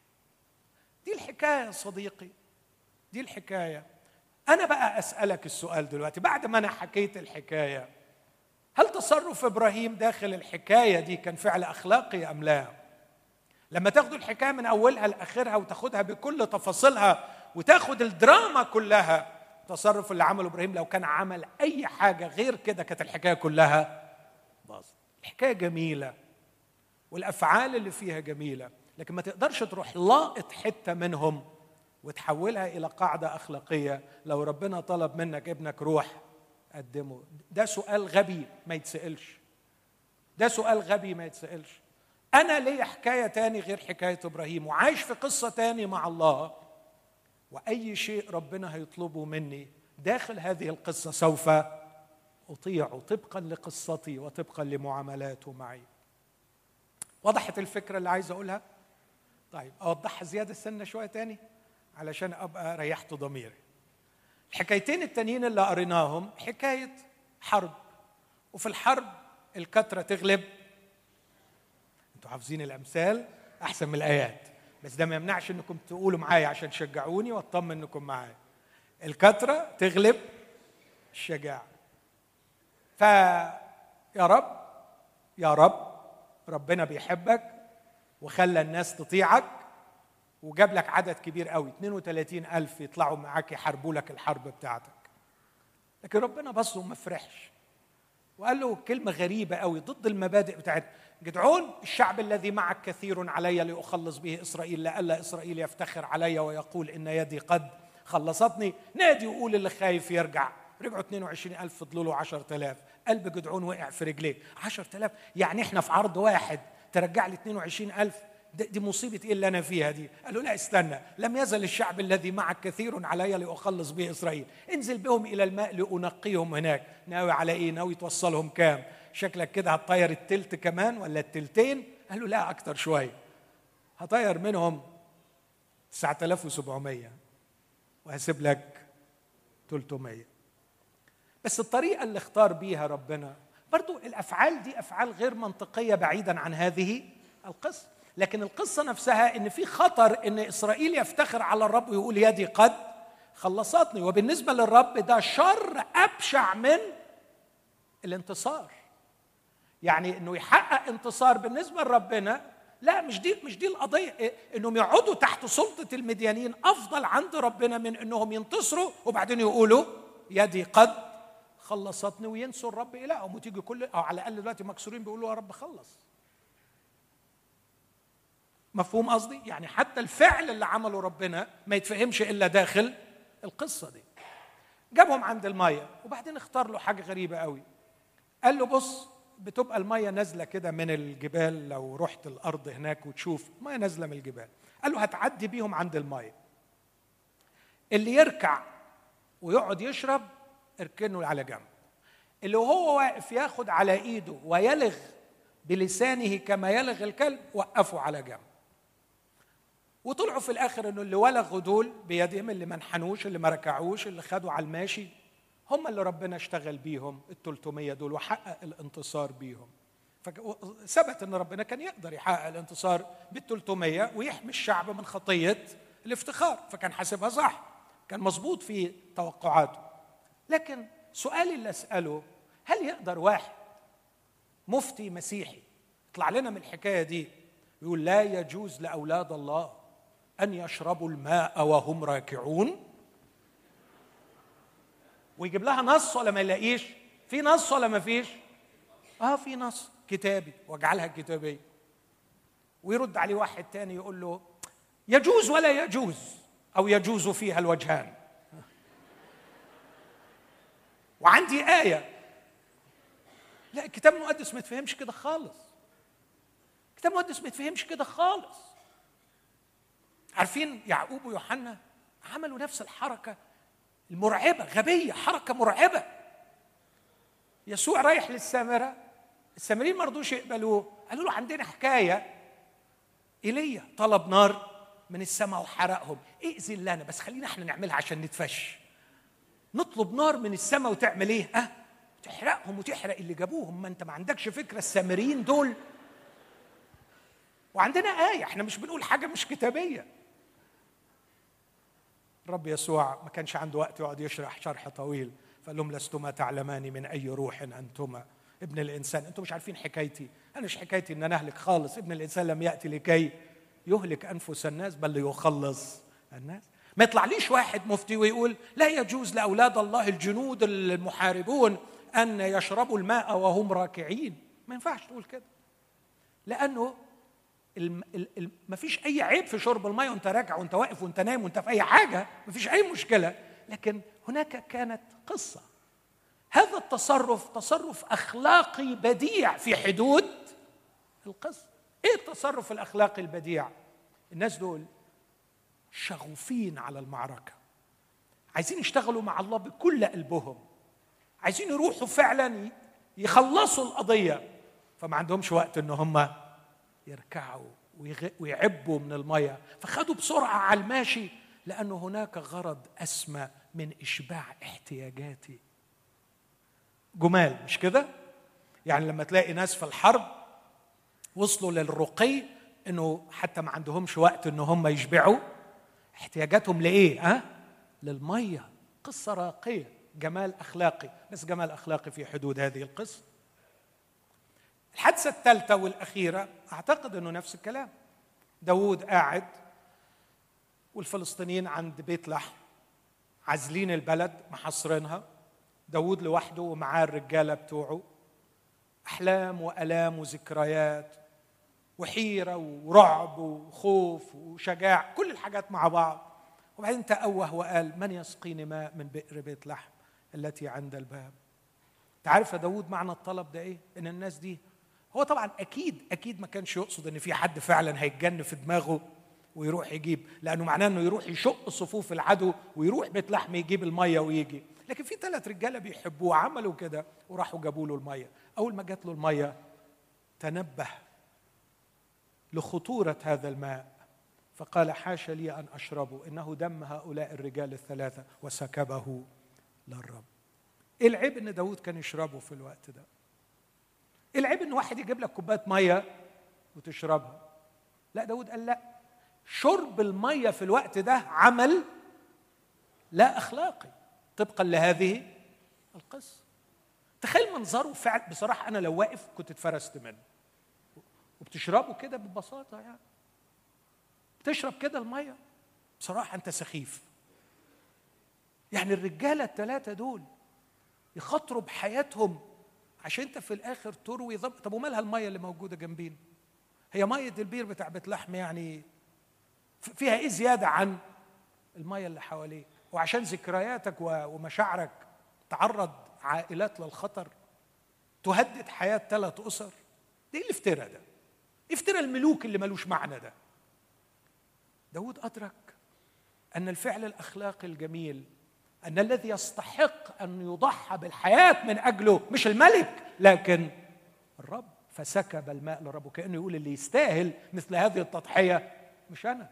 دي الحكاية يا صديقي دي الحكاية. أنا بقى أسألك السؤال دلوقتي بعد ما أنا حكيت الحكاية هل تصرف إبراهيم داخل الحكاية دي كان فعل أخلاقي أم لا؟ لما تاخدوا الحكاية من أولها لآخرها وتاخدها بكل تفاصيلها وتاخد الدراما كلها التصرف اللي عمله إبراهيم لو كان عمل أي حاجة غير كده كانت الحكاية كلها باظت. الحكاية جميلة والأفعال اللي فيها جميلة لكن ما تقدرش تروح لاقط حتة منهم وتحولها إلى قاعدة أخلاقية لو ربنا طلب منك ابنك روح قدمه ده سؤال غبي ما يتسألش. ده سؤال غبي ما يتسألش. أنا ليا حكاية تاني غير حكاية إبراهيم وعايش في قصة تاني مع الله. وأي شيء ربنا هيطلبه مني داخل هذه القصة سوف اطيعه طبقا لقصتي وطبقا لمعاملاته معي. وضحت الفكرة اللي عايز أقولها؟ طيب أوضحها زيادة سنه شوية تاني علشان أبقى ريحت ضميري. الحكايتين التانيين اللي قريناهم حكاية حرب. وفي الحرب الكتره تغلب. أنتوا حافظين الأمثال؟ أحسن من الآيات. بس ده ما يمنعش إنكم تقولوا معايا عشان تشجعوني وأطمن إنكم معايا. الكتره تغلب الشجاعة. فيا رب يا رب ربنا بيحبك وخلى الناس تطيعك. وجاب لك عدد كبير قوي. 32 ألف يطلعوا معاك يحاربوا لك الحرب بتاعتك. لكن ربنا بص وما فرحش. وقال له كلمة غريبة قوي ضد المبادئ بتاعت جدعون الشعب الذي معك كثير علي لأخلص به إسرائيل لألا إسرائيل يفتخر علي ويقول إن يدي قد خلصتني. نادي وقول اللي خايف يرجع. رجعوا 22 ألف فضلوا له 10000 قلب جدعون وقع في رجليه. 10000 يعني إحنا في عرض واحد. ترجع لي 22 ألف. دي مصيبة إيه اللي أنا فيها دي؟ قالوا لا استنى لم يزل الشعب الذي معك كثير علي لأخلص به إسرائيل. انزل بهم إلى الماء لأنقيهم هناك. ناوي على إيه؟ ناوي توصلهم كام؟ شكلك كده هتطير التلت كمان ولا التلتين؟ قالوا لا أكتر شوية. هطير منهم 9700 وهسيب لك 300 بس الطريقة اللي اختار بيها ربنا برضو الأفعال دي أفعال غير منطقية بعيدا عن هذه القصة. لكن القصة نفسها إن في خطر إن إسرائيل يفتخر على الرب ويقول يدي قد خلصتني. وبالنسبة للرب ده شر أبشع من الانتصار. يعني إنه يحقق انتصار بالنسبة لربنا لا مش دي مش دي القضية. إيه، إنهم يقعدوا تحت سلطة المديانين أفضل عند ربنا من إنهم ينتصروا وبعدين يقولوا يدي قد خلصتني وينسوا الرب إلههم. وتيجي كل أو على الأقل دلوقتي مكسورين بيقولوا يا رب خلص. مفهوم قصدي؟ يعني حتى الفعل اللي عمله ربنا ما يتفهمش إلا داخل القصة دي. جابهم عند المية وبعدين اختار له حاجة غريبة قوي. قال له بص بتبقى المية نازلة كده من الجبال لو رحت الأرض هناك وتشوف مية نازلة من الجبال. قال له هتعدي بيهم عند المية. اللي يركع ويقعد يشرب اركنه على جنب. اللي وهو واقف ياخد على إيده ويلغ بلسانه كما يلغ الكلب وقفوا على جنب. وطلعوا في الآخر إنه اللي ولغوا دول بيدهم اللي ما انحنوش اللي ما ركعوش اللي خدوا على الماشي هم اللي ربنا اشتغل بيهم ال 300 دول وحقق الانتصار بيهم. ثبت إن ربنا كان يقدر يحقق الانتصار بال 300 ويحمي الشعب من خطية الافتخار فكان حاسبها صح كان مظبوط في توقعاته. لكن سؤالي اللي أسأله هل يقدر واحد مفتي مسيحي يطلع لنا من الحكاية دي يقول لا يجوز لأولاد الله؟ أن يشربوا الماء وهم راكعون. ويجيب لها نص ولا ما يلاقيش؟ في نص ولا ما فيش؟ آه في نص. كتابي. واجعلها كتابية. ويرد عليه واحد تاني يقول له يجوز ولا يجوز؟ أو يجوز فيها الوجهان. وعندي آية. لا الكتاب المقدس ما يتفهمش كده خالص. الكتاب المقدس ما يتفهمش كده خالص. عارفين يعقوب ويوحنا عملوا نفس الحركة المرعبة غبية حركة مرعبة. يسوع رايح للسامرة السامريين ما رضوش يقبلوه قالوا له عندنا حكاية. إيليا طلب نار من السماء وحرقهم إئذن لنا بس خلينا إحنا نعملها عشان نتفش. نطلب نار من السماء وتعمل إيه؟ ها؟ تحرقهم وتحرق اللي جابوهم. ما أنت ما عندكش فكرة السامريين دول. وعندنا آية إحنا مش بنقول حاجة مش كتابية. الرب يسوع ما كانش عنده وقت يقعد يشرح شرح طويل فقال لهم لستما تعلمان من أي روح أنتما؟ ابن الإنسان أنتم مش عارفين حكايتي. أنا مش حكايتي أن أنا أهلك خالص. ابن الإنسان لم يأتي لكي يهلك أنفس الناس بل ليخلص الناس. ما يطلعليش واحد مفتي ويقول لا يجوز لأولاد الله الجنود المحاربون أن يشربوا الماء وهم راكعين. ما ينفعش تقول كده. لأنه ما فيش أي عيب في شرب الماء وأنت راكع وأنت واقف وأنت نايم وأنت في أي حاجة ما فيش أي مشكلة. لكن هناك كانت قصة. هذا التصرف تصرف أخلاقي بديع في حدود القصة. إيه التصرف الأخلاقي البديع؟ الناس دول شغوفين على المعركة. عايزين يشتغلوا مع الله بكل قلبهم. عايزين يروحوا فعلا يخلصوا القضية. فما عندهمش وقت إن هم يركعوا ويعبوا من المية فخدوا بسرعة على الماشي لأن هناك غرض أسمى من إشباع احتياجاتي جمال مش كده؟ يعني لما تلاقي ناس في الحرب وصلوا للرقي إنه حتى ما عندهمش وقت إن هم يشبعوا احتياجاتهم لإيه؟ ها؟ للمية قصة راقية جمال أخلاقي بس جمال أخلاقي في حدود هذه القصة الحادثة الثالثة والأخيرة أعتقد إنه نفس الكلام. داوود قاعد والفلسطينيين عند بيت لحم عازلين البلد محصرينها داود لوحده ومعاه الرجالة بتوعه. أحلام وألام وذكريات وحيرة ورعب وخوف وشجاع كل الحاجات مع بعض. وبعدين تأوه وقال من يسقيني ماء من بئر بيت لحم التي عند الباب؟ تعرف يا داود معنى الطلب ده إيه؟ إن الناس دي هو طبعا أكيد أكيد ما كانش يقصد إن في حد فعلا هيتجن في دماغه ويروح يجيب لأنه معناه إنه يروح يشق صفوف العدو ويروح بيت لحم يجيب المية ويجي. لكن في ثلاث رجالة بيحبوه عملوا كده وراحوا جابوا له المية. أول ما جات له المية تنبه لخطورة هذا الماء فقال حاشا لي أن أشربه إنه دم هؤلاء الرجال الثلاثة. وسكبه للرب. إيه العيب إن داود كان يشربه في الوقت ده؟ العيب إن واحد يجيب لك كوباية مية وتشربها. لا داود قال لا. شرب المية في الوقت ده عمل لا أخلاقي طبقا لهذه القصة. تخيل منظره فعل بصراحة أنا لو واقف كنت اتفرست منه. وبتشربه كده ببساطة يعني. بتشرب كده المية. بصراحة أنت سخيف. يعني الرجالة الثلاثه دول يخاطروا بحياتهم عشان انت في الآخر تروي ضب طب ومالها المية اللي موجودة جنبينا هي مية البير بتاع بيت لحم يعني فيها إيه زيادة عن المية اللي حواليك؟ وعشان ذكرياتك ومشاعرك تعرض عائلات للخطر تهدد حياة ثلاث أسر ده إيه الافتراء ده. افتراء الملوك اللي ملوش معنى ده. داود أدرك أن الفعل الأخلاقي الجميل أن الذي يستحق أن يضحى بالحياة من أجله مش الملك لكن الرب فسكب الماء للرب وكانه يقول اللي يستاهل مثل هذه التضحية. مش أنا.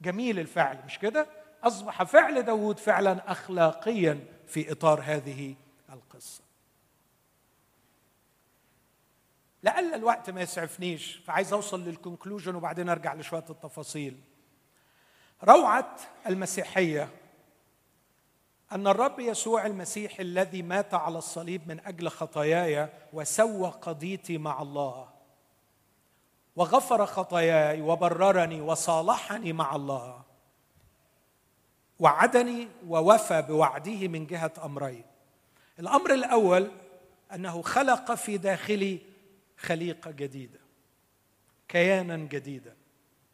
جميل الفعل مش كده؟ أصبح فعل داود فعلا اخلاقيا في إطار هذه القصة. لألا الوقت ما يسعفنيش فعايز أوصل للكونكلوجن وبعدين أرجع لشوية التفاصيل. روعة المسيحية أن الرب يسوع المسيح الذي مات على الصليب من أجل خطاياي وسوى قضيتي مع الله وغفر خطاياي وبررني وصالحني مع الله وعدني ووفى بوعده من جهة امرين الأمر الأول أنه خلق في داخلي خليقة جديدة كيانا جديدا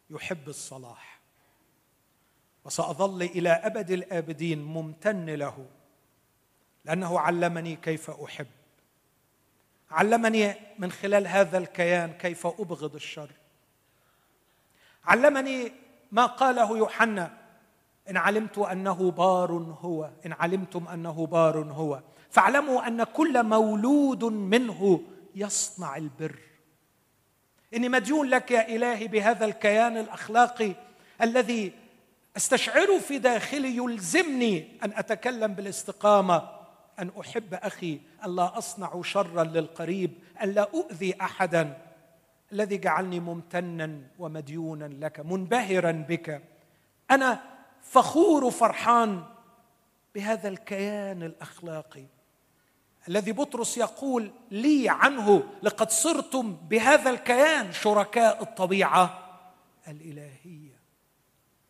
يحب الصلاح. وسأظل إلى أبد الآبدين ممتن له لأنه علمني كيف أحب. علمني من خلال هذا الكيان كيف أبغض الشر. علمني ما قاله يوحنا إن علمت أنه بار هو إن علمتم أنه بار هو. فاعلموا أن كل مولود منه يصنع البر. إني مديون لك يا إلهي بهذا الكيان الأخلاقي الذي استشعره في داخلي يلزمني أن أتكلم بالاستقامة. أن أحب أخي أن لا أصنع شرا للقريب أن لا أؤذي أحدا. الذي جعلني ممتنا ومديونا لك منبهرا بك. أنا فخور وفرحان بهذا الكيان الأخلاقي. الذي بطرس يقول لي عنه لقد صرتم بهذا الكيان شركاء الطبيعة الإلهية.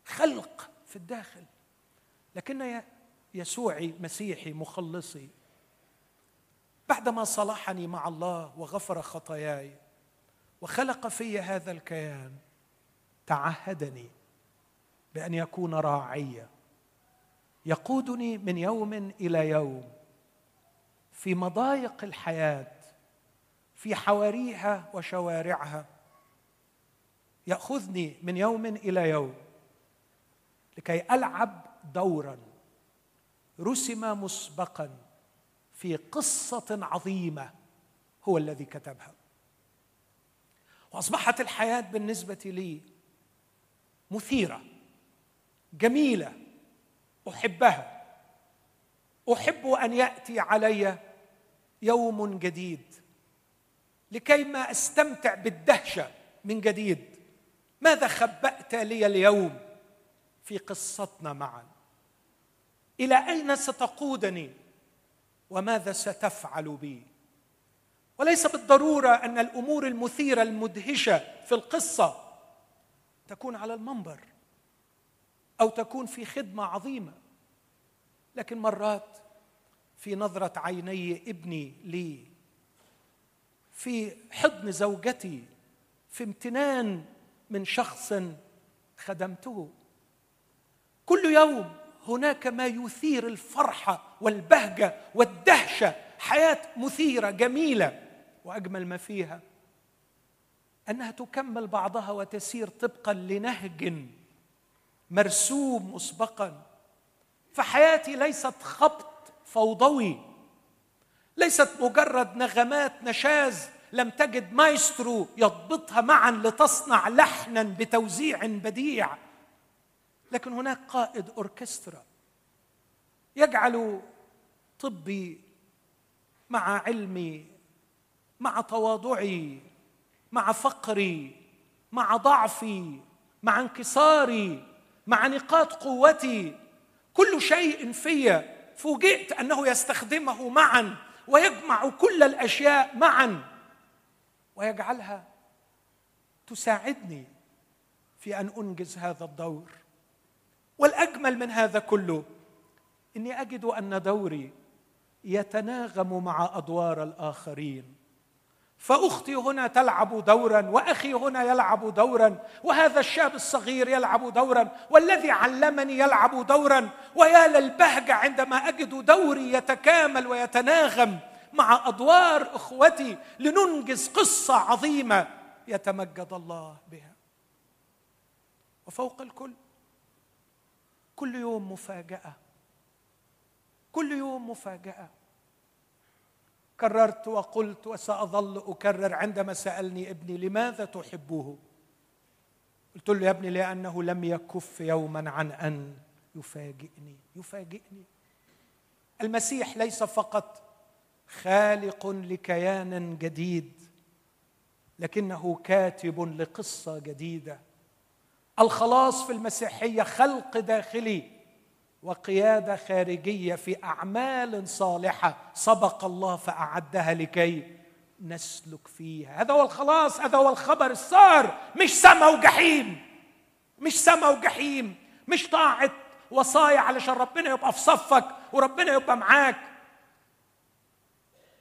خلق في الداخل. لكن يسوعي مسيحي مخلصي بعدما صلحني مع الله وغفر خطاياي وخلق في هذا الكيان تعهدني بأن يكون راعيا يقودني من يوم إلى يوم في مضايق الحياة في حواريها وشوارعها. يأخذني من يوم إلى يوم. لكي ألعب دورا رسم مسبقا في قصة عظيمة هو الذي كتبها. وأصبحت الحياة بالنسبة لي مثيرة جميلة أحبها. أحب أن يأتي علي يوم جديد لكي ما أستمتع بالدهشة من جديد. ماذا خبأت لي اليوم؟ في قصتنا معا. إلى أين ستقودني؟ وماذا ستفعل بي؟ وليس بالضرورة أن الأمور المثيرة المدهشة في القصة تكون على المنبر أو تكون في خدمة عظيمة. لكن مرات في نظرة عيني ابني لي في حضن زوجتي في امتنان من شخص خدمته. كل يوم هناك ما يثير الفرحه والبهجة والدهشة. حياة مثيرة جميلة. وأجمل ما فيها أنها تكمل بعضها وتسير طبقا لنهج مرسوم مسبقا. فحياتي ليست خبط فوضوي ليست مجرد نغمات نشاز لم تجد مايسترو يضبطها معا لتصنع لحنا بتوزيع بديع. لكن هناك قائد أوركسترا يجعل طبي مع علمي مع تواضعي مع فقري مع ضعفي مع انكساري مع نقاط قوتي. كل شيء في فوجئت أنه يستخدمه معا ويجمع كل الأشياء معا ويجعلها تساعدني في أن أنجز هذا الدور. والأجمل من هذا كله إني أجد أن دوري يتناغم مع أدوار الآخرين. فأختي هنا تلعب دورا وأخي هنا يلعب دورا وهذا الشاب الصغير يلعب دورا والذي علمني يلعب دورا ويا للبهجة عندما أجد دوري يتكامل ويتناغم مع أدوار أخوتي لننجز قصة عظيمة يتمجد الله بها. وفوق الكل كل يوم مفاجأة. كل يوم مفاجأة. كررت وقلت وسأظل أكرر عندما سألني ابني لماذا تحبه. قلت له يا ابني لأنه لم يكف يوما عن أن يفاجئني. يفاجئني. المسيح ليس فقط خالق لكيان جديد لكنه كاتب لقصة جديدة. الخلاص في المسيحية خلق داخلي وقيادة خارجية في أعمال صالحة سبق الله فأعدها لكي نسلك فيها. هذا هو الخلاص هذا هو الخبر السار. مش سما وجحيم مش سما وجحيم مش طاعة وصايا علشان ربنا يبقى في صفك وربنا يبقى معاك.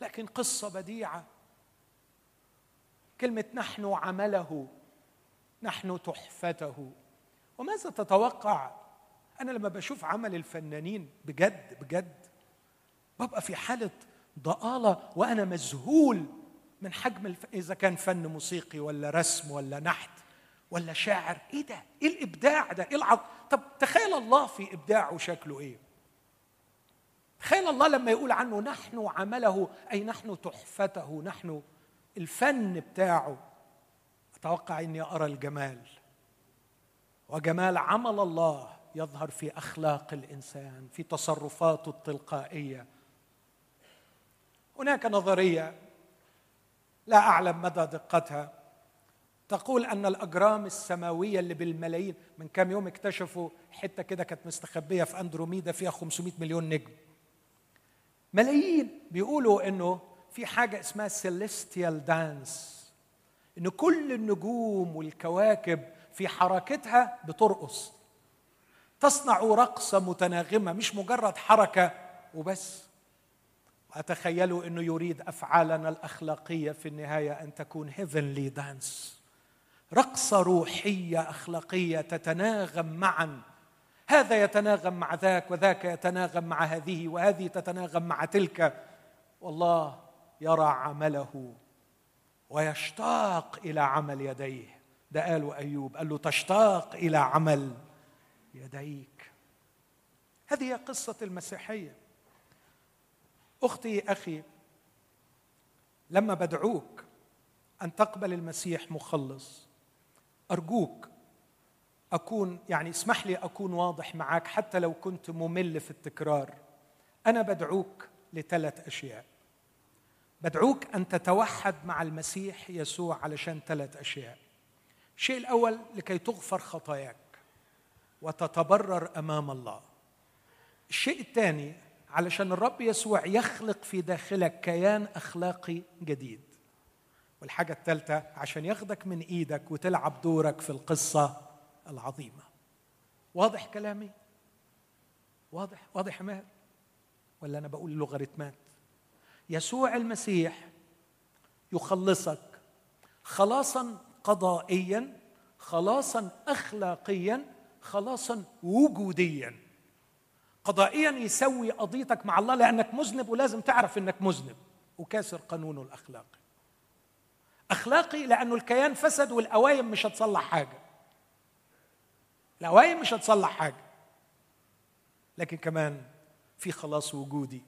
لكن قصة بديعة. كلمة نحن عمله نحن تحفته وماذا تتوقع أنا لما بشوف عمل الفنانين بجد بجد ببقى في حالة ضآلة وأنا مذهول من حجم الف... إذا كان فن موسيقي ولا رسم ولا نحت ولا شاعر إيه ده؟ إيه الإبداع ده؟ إيه العظ... طب تخيل الله في إبداعه شكله إيه؟ تخيل الله لما يقول عنه نحن عمله أي نحن تحفته نحن الفن بتاعه أتوقع إني أرى الجمال. وجمال عمل الله يظهر في أخلاق الإنسان في تصرفاته التلقائية. هناك نظرية لا أعلم مدى دقتها. تقول أن الأجرام السماوية اللي بالملايين من كام يوم اكتشفوا حتة كده كانت مستخبية في أندروميدا فيها 500 مليون نجم. ملايين بيقولوا إنه في حاجة اسمها celestial dance إن كل النجوم والكواكب في حركتها بترقص. تصنع رقصة متناغمة مش مجرد حركة وبس. أتخيلوا أنه يريد أفعالنا الأخلاقية في النهاية أن تكون heavenly dance رقصة روحية أخلاقية تتناغم معا. هذا يتناغم مع ذاك وذاك يتناغم مع هذه وهذه تتناغم مع تلك. والله يرى عمله. ويشتاق إلى عمل يديه. ده قاله أيوب. قال له تشتاق إلى عمل يديك. هذه هي قصة المسيحية. أختي أخي لما بدعوك أن تقبل المسيح مخلص أرجوك أكون يعني اسمح لي أكون واضح معاك حتى لو كنت ممل في التكرار. أنا بدعوك لثلاث أشياء. بدعوك أن تتوحد مع المسيح يسوع علشان ثلاث أشياء. الشيء الأول لكي تغفر خطاياك وتتبرر أمام الله. الشيء الثاني علشان الرب يسوع يخلق في داخلك كيان أخلاقي جديد. والحاجة الثالثة عشان ياخدك من إيدك وتلعب دورك في القصة العظيمة. واضح كلامي؟ واضح؟ واضح يا ولا أنا بقول لوغاريتمات يسوع المسيح يخلصك خلاصا قضائيا خلاصا اخلاقيا خلاصا وجوديا. قضائيا يسوي قضيتك مع الله لأنك مذنب ولازم تعرف إنك مذنب وكاسر قانونه الاخلاقي أخلاقي لأنه الكيان فسد والأوايم مش هتصلح حاجة. الأوايم مش هتصلح حاجة. لكن كمان في خلاص وجودي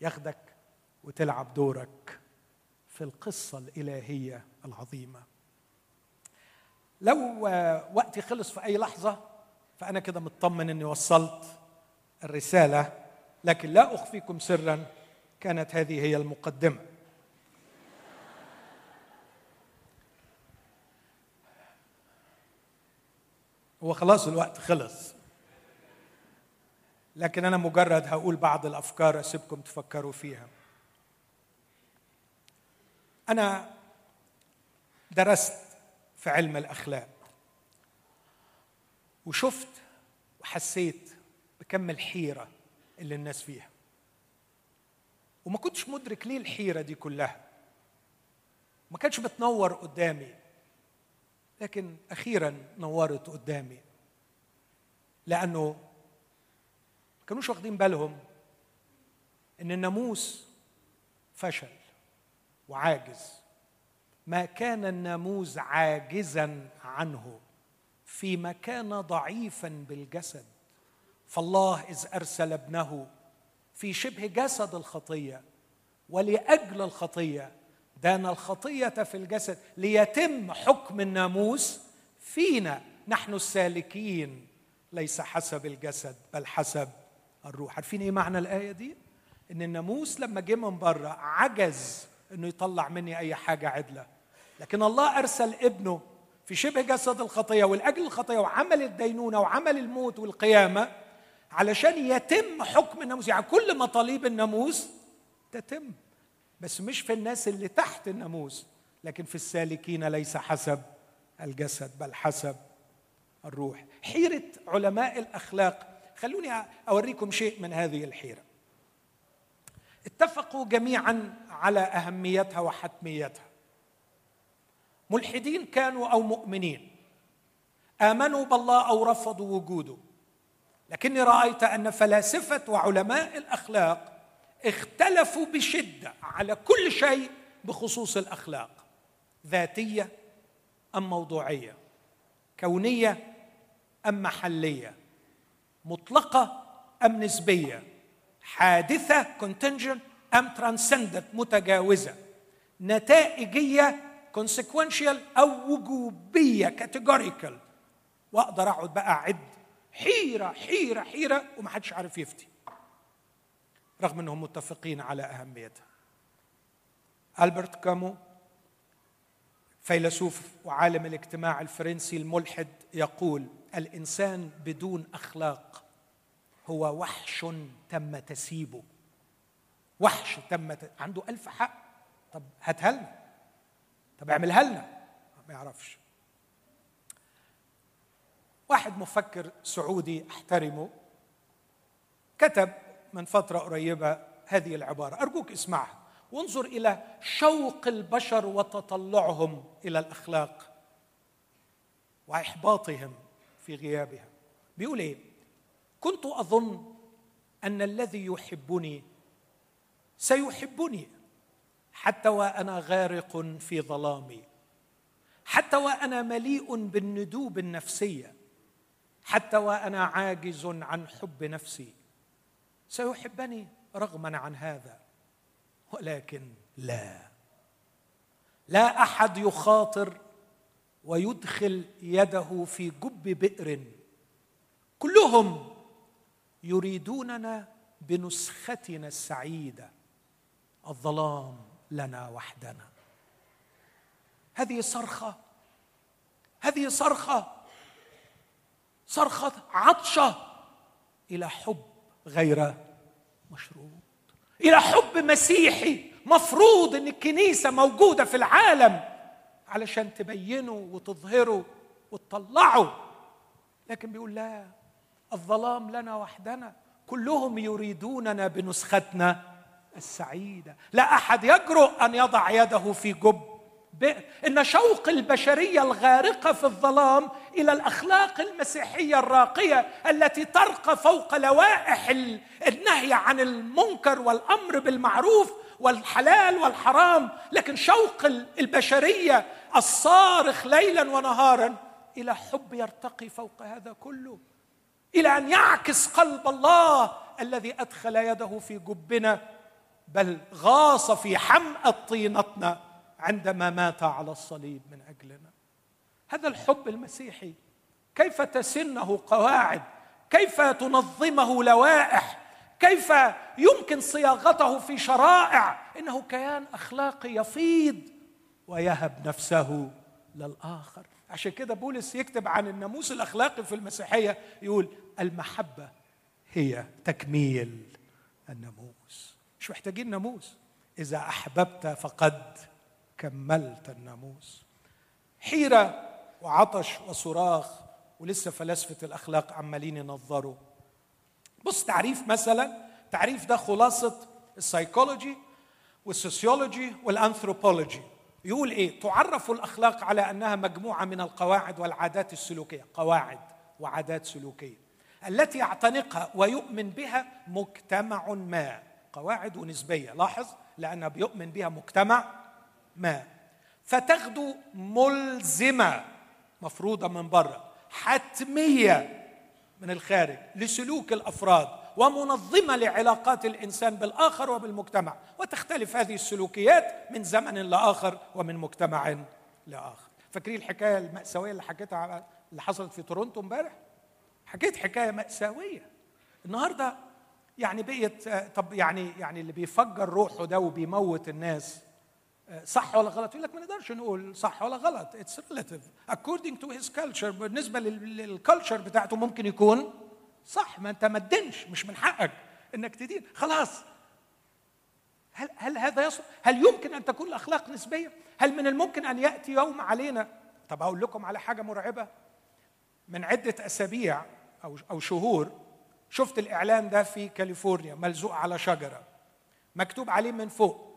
ياخدك وتلعب دورك في القصة الإلهية العظيمة. لو وقتي خلص في أي لحظة فأنا كده مطمن إني وصلت الرسالة لكن لا أخفيكم سرا كانت هذه هي المقدمة. هو خلاص الوقت خلص. لكن أنا مجرد هقول بعض الأفكار أسيبكم تفكروا فيها. أنا درست في علم الأخلاق وشفت وحسيت بكم الحيرة اللي الناس فيها. وما كنتش مدرك ليه الحيرة دي كلها. ما كانتش بتنور قدامي لكن أخيرا نورت قدامي. لأنه ما كانوش واخدين بالهم إن الناموس فشل. وعاجز. ما كان الناموس عاجزا عنه فيما كان ضعيفا بالجسد. فالله إذ أرسل ابنه في شبه جسد الخطية ولأجل الخطية دان الخطية في الجسد ليتم حكم الناموس فينا. نحن السالكين ليس حسب الجسد بل حسب الروح. عارفين إيه معنى الآية دي؟ إن الناموس لما جه من بره عجز إنه يطلع مني أي حاجة عدلة. لكن الله أرسل ابنه في شبه جسد الخطية ولاجل الخطية وعمل الدينونة وعمل الموت والقيامة علشان يتم حكم الناموس. يعني كل مطالب الناموس تتم بس مش في الناس اللي تحت الناموس لكن في السالكين ليس حسب الجسد بل حسب الروح. حيرة علماء الأخلاق. خلوني أوريكم شيء من هذه الحيرة. اتفقوا جميعا على أهميتها وحتميتها. ملحدين كانوا أو مؤمنين. آمنوا بالله أو رفضوا وجوده. لكني رأيت أن فلاسفة وعلماء الأخلاق اختلفوا بشدة على كل شيء بخصوص الأخلاق. ذاتية أم موضوعية؟ كونية أم محلية؟ مطلقة أم نسبية؟ حادثة contingent أم transcendent متجاوزة. نتائجية consequential أو وجوبية categorical وأقدر أقعد بقى أعد حيرة حيرة حيرة ومحدش عارف يفتي. رغم إنهم متفقين على أهميتها. ألبرت كامو فيلسوف وعالم الاجتماع الفرنسي الملحد يقول الإنسان بدون أخلاق هو وحش تم تسيبه وحش تم ت... عنده ألف حق. طب هاتها لنا. طب اعملها لنا. ما يعرفش. واحد مفكر سعودي احترمه. كتب من فترة قريبة هذه العبارة. أرجوك اسمعها. وانظر إلى شوق البشر وتطلعهم إلى الأخلاق وإحباطهم في غيابها. بيقول إيه؟ كنت أظن أن الذي يحبني سيحبني حتى وأنا غارق في ظلامي حتى وأنا مليء بالندوب النفسيه حتى وأنا عاجز عن حب نفسي. سيحبني رغما عن هذا ولكن لا. لا أحد يخاطر ويدخل يده في جب بئر. كلهم يريدوننا بنسختنا السعيدة. الظلام لنا وحدنا. هذه صرخة. هذه صرخة. صرخة عطشة إلى حب غير مشروط. إلى حب مسيحي مفروض إن الكنيسة موجودة في العالم علشان تبينه وتظهره وتطلعه. لكن بيقول لا. الظلام لنا وحدنا. كلهم يريدوننا بنسختنا السعيدة. لا أحد يجرؤ أن يضع يده في جب. إن شوق البشرية الغارقة في الظلام إلى الأخلاق المسيحية الراقية التي ترقى فوق لوائح النهي عن المنكر والأمر بالمعروف والحلال والحرام. لكن شوق البشرية الصارخ ليلا ونهارا إلى حب يرتقي فوق هذا كله. إلى أن يعكس قلب الله الذي أدخل يده في جبنا بل غاص في حمأة طينتنا عندما مات على الصليب من أجلنا. هذا الحب المسيحي كيف تسنه قواعد؟ كيف تنظمه لوائح؟ كيف يمكن صياغته في شرائع؟ إنه كيان أخلاقي يفيض ويهب نفسه للآخر. عشان كده بولس يكتب عن الناموس الأخلاقي في المسيحية يقول المحبة هي تكميل الناموس. مش محتاجين ناموس. إذا أحببت فقد كملت الناموس. حيرة وعطش وصراخ ولسه فلاسفة الأخلاق عمالين ينظروا. بص تعريف مثلا تعريف ده خلاصة ال psychology وال sociology وال anthropology. يقول إيه؟ تعرف الأخلاق على أنها مجموعة من القواعد والعادات السلوكية. قواعد وعادات سلوكية. التي يعتنقها ويؤمن بها مجتمع ما. قواعد ونسبية. لاحظ؟ لانها بيؤمن بها مجتمع ما. فتغدو ملزمة مفروضة من بره حتمية من الخارج لسلوك الأفراد. ومنظمة لعلاقات الإنسان بالآخر وبالمجتمع. وتختلف هذه السلوكيات من زمن لآخر ومن مجتمع لآخر. فاكرين الحكاية المأساوية اللي حكيتها اللي حصلت في تورونتو امبارح؟ حكيت حكاية مأساوية. النهارده يعني بقيت طب يعني يعني اللي بيفجر روحه ده وبيموت الناس صح ولا غلط؟ يقول لك ما نقدرش نقول صح ولا غلط. it's relative according to his culture بالنسبة لل culture بتاعته ممكن يكون صح ما انت ما تدينش مش من حقك انك تدين. خلاص. هل هل هذا يصل هل يمكن أن تكون الأخلاق نسبية؟ هل من الممكن أن يأتي يوم علينا؟ طب أقول لكم على حاجة مرعبة. من عدة أسابيع أو أو شهور شفت الإعلان ده في كاليفورنيا ملزوق على شجرة مكتوب عليه من فوق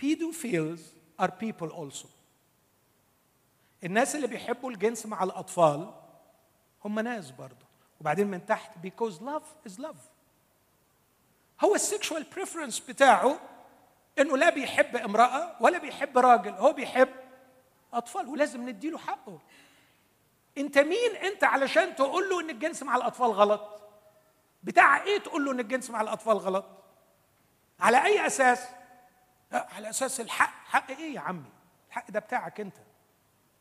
pedophiles are people also. الناس اللي بيحبوا الجنس مع الأطفال هم ناس برضه. وبعدين من تحت because love is love. هو ال sexual preference بتاعه إنه لا بيحب امرأة ولا بيحب راجل هو بيحب أطفال ولازم نديله حقه. أنت مين أنت علشان تقول له إن الجنس مع الأطفال غلط؟ بتاع إيه تقول له إن الجنس مع الأطفال غلط؟ على أي أساس؟ على أساس الحق حق إيه يا عمي؟ الحق ده بتاعك أنت.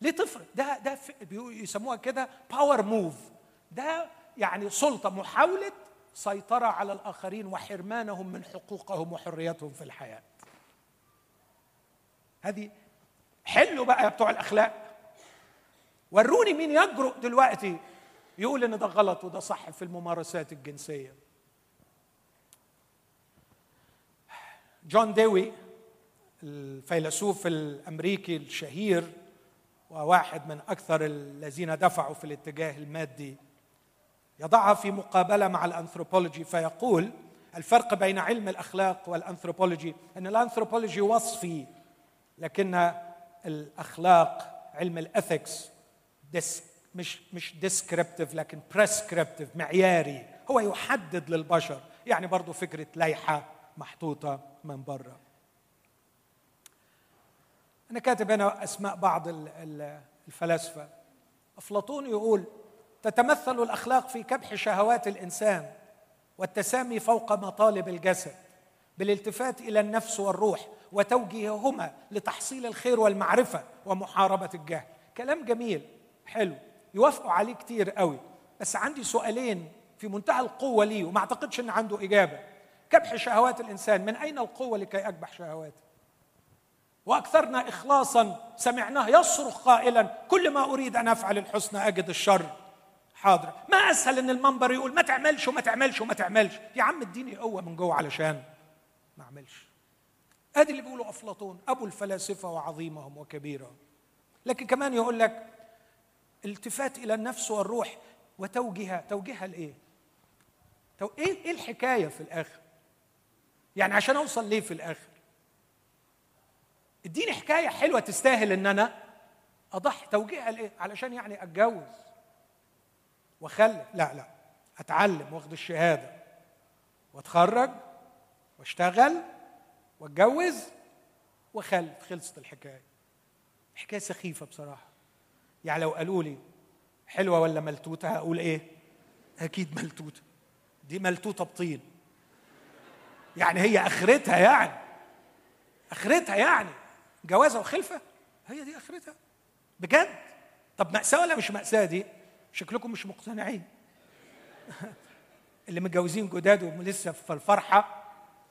ليه تفرق؟ ده ده يسموها كده باور موف ده يعني سلطة محاولة سيطرة على الآخرين وحرمانهم من حقوقهم وحرياتهم في الحياة. هذه حلوا بقى يا بتوع الأخلاق. وروني مين يجرؤ دلوقتي يقول إن ده غلط وده صح في الممارسات الجنسية. جون ديوي الفيلسوف الأمريكي الشهير وواحد من أكثر الذين دفعوا في الاتجاه المادي يضعها في مقابلة مع الأنثروبولوجي فيقول الفرق بين علم الأخلاق والأنثروبولوجي أن الأنثروبولوجي وصفي لكن الأخلاق علم ال ethics مش مش descriptive لكن prescriptive معياري هو يحدد للبشر يعني برضو فكرة لائحة محطوطة من بره أنا كاتب هنا أسماء بعض الفلاسفة. أفلاطون يقول تتمثل الأخلاق في كبح شهوات الإنسان والتسامي فوق مطالب الجسد بالالتفات إلى النفس والروح وتوجيههما لتحصيل الخير والمعرفة ومحاربة الجهل. كلام جميل حلو يوافقوا عليه كتير قوي. بس عندي سؤالين في منتهى القوة ليه وما أعتقدش إن عنده إجابة. كبح شهوات الإنسان من أين القوة لكي أكبح شهواته؟ وأكثرنا اخلاصا سمعناه يصرخ قائلا كل ما أريد أن أفعل الحسنى أجد الشر. حاضر. ما أسهل إن المنبر يقول ما تعملش وما تعملش وما تعملش. يا عم اديني قوة من جوه علشان ما أعملش. أدي اللي بيقوله أفلاطون أبو الفلاسفة وعظيمهم وكبيرهم لكن كمان يقول لك التفات إلى النفس والروح وتوجيهها توجيهها لإيه؟ تو... إيه إيه الحكاية في الآخر؟ يعني عشان أوصل ليه في الآخر؟ اديني حكاية حلوة تستاهل إن أنا أضحي. توجيهها لإيه؟ علشان يعني أتجوز. واخلف لا لا. أتعلم واخد الشهادة. وأتخرج وأشتغل وأتجوز وأخلف. خلصت الحكاية. حكاية سخيفة بصراحة. يعني لو قالوا لي حلوة ولا ملتوتة هقول إيه؟ أكيد ملتوتة. دي ملتوتة بطين يعني هي أخرتها يعني. أخرتها يعني. جوازة وخلفة. هي دي أخرتها. بجد. طب مأساة ولا مش مأساة دي؟ شكلكم مش مقتنعين. اللي متجوزين جداد ولسه في الفرحة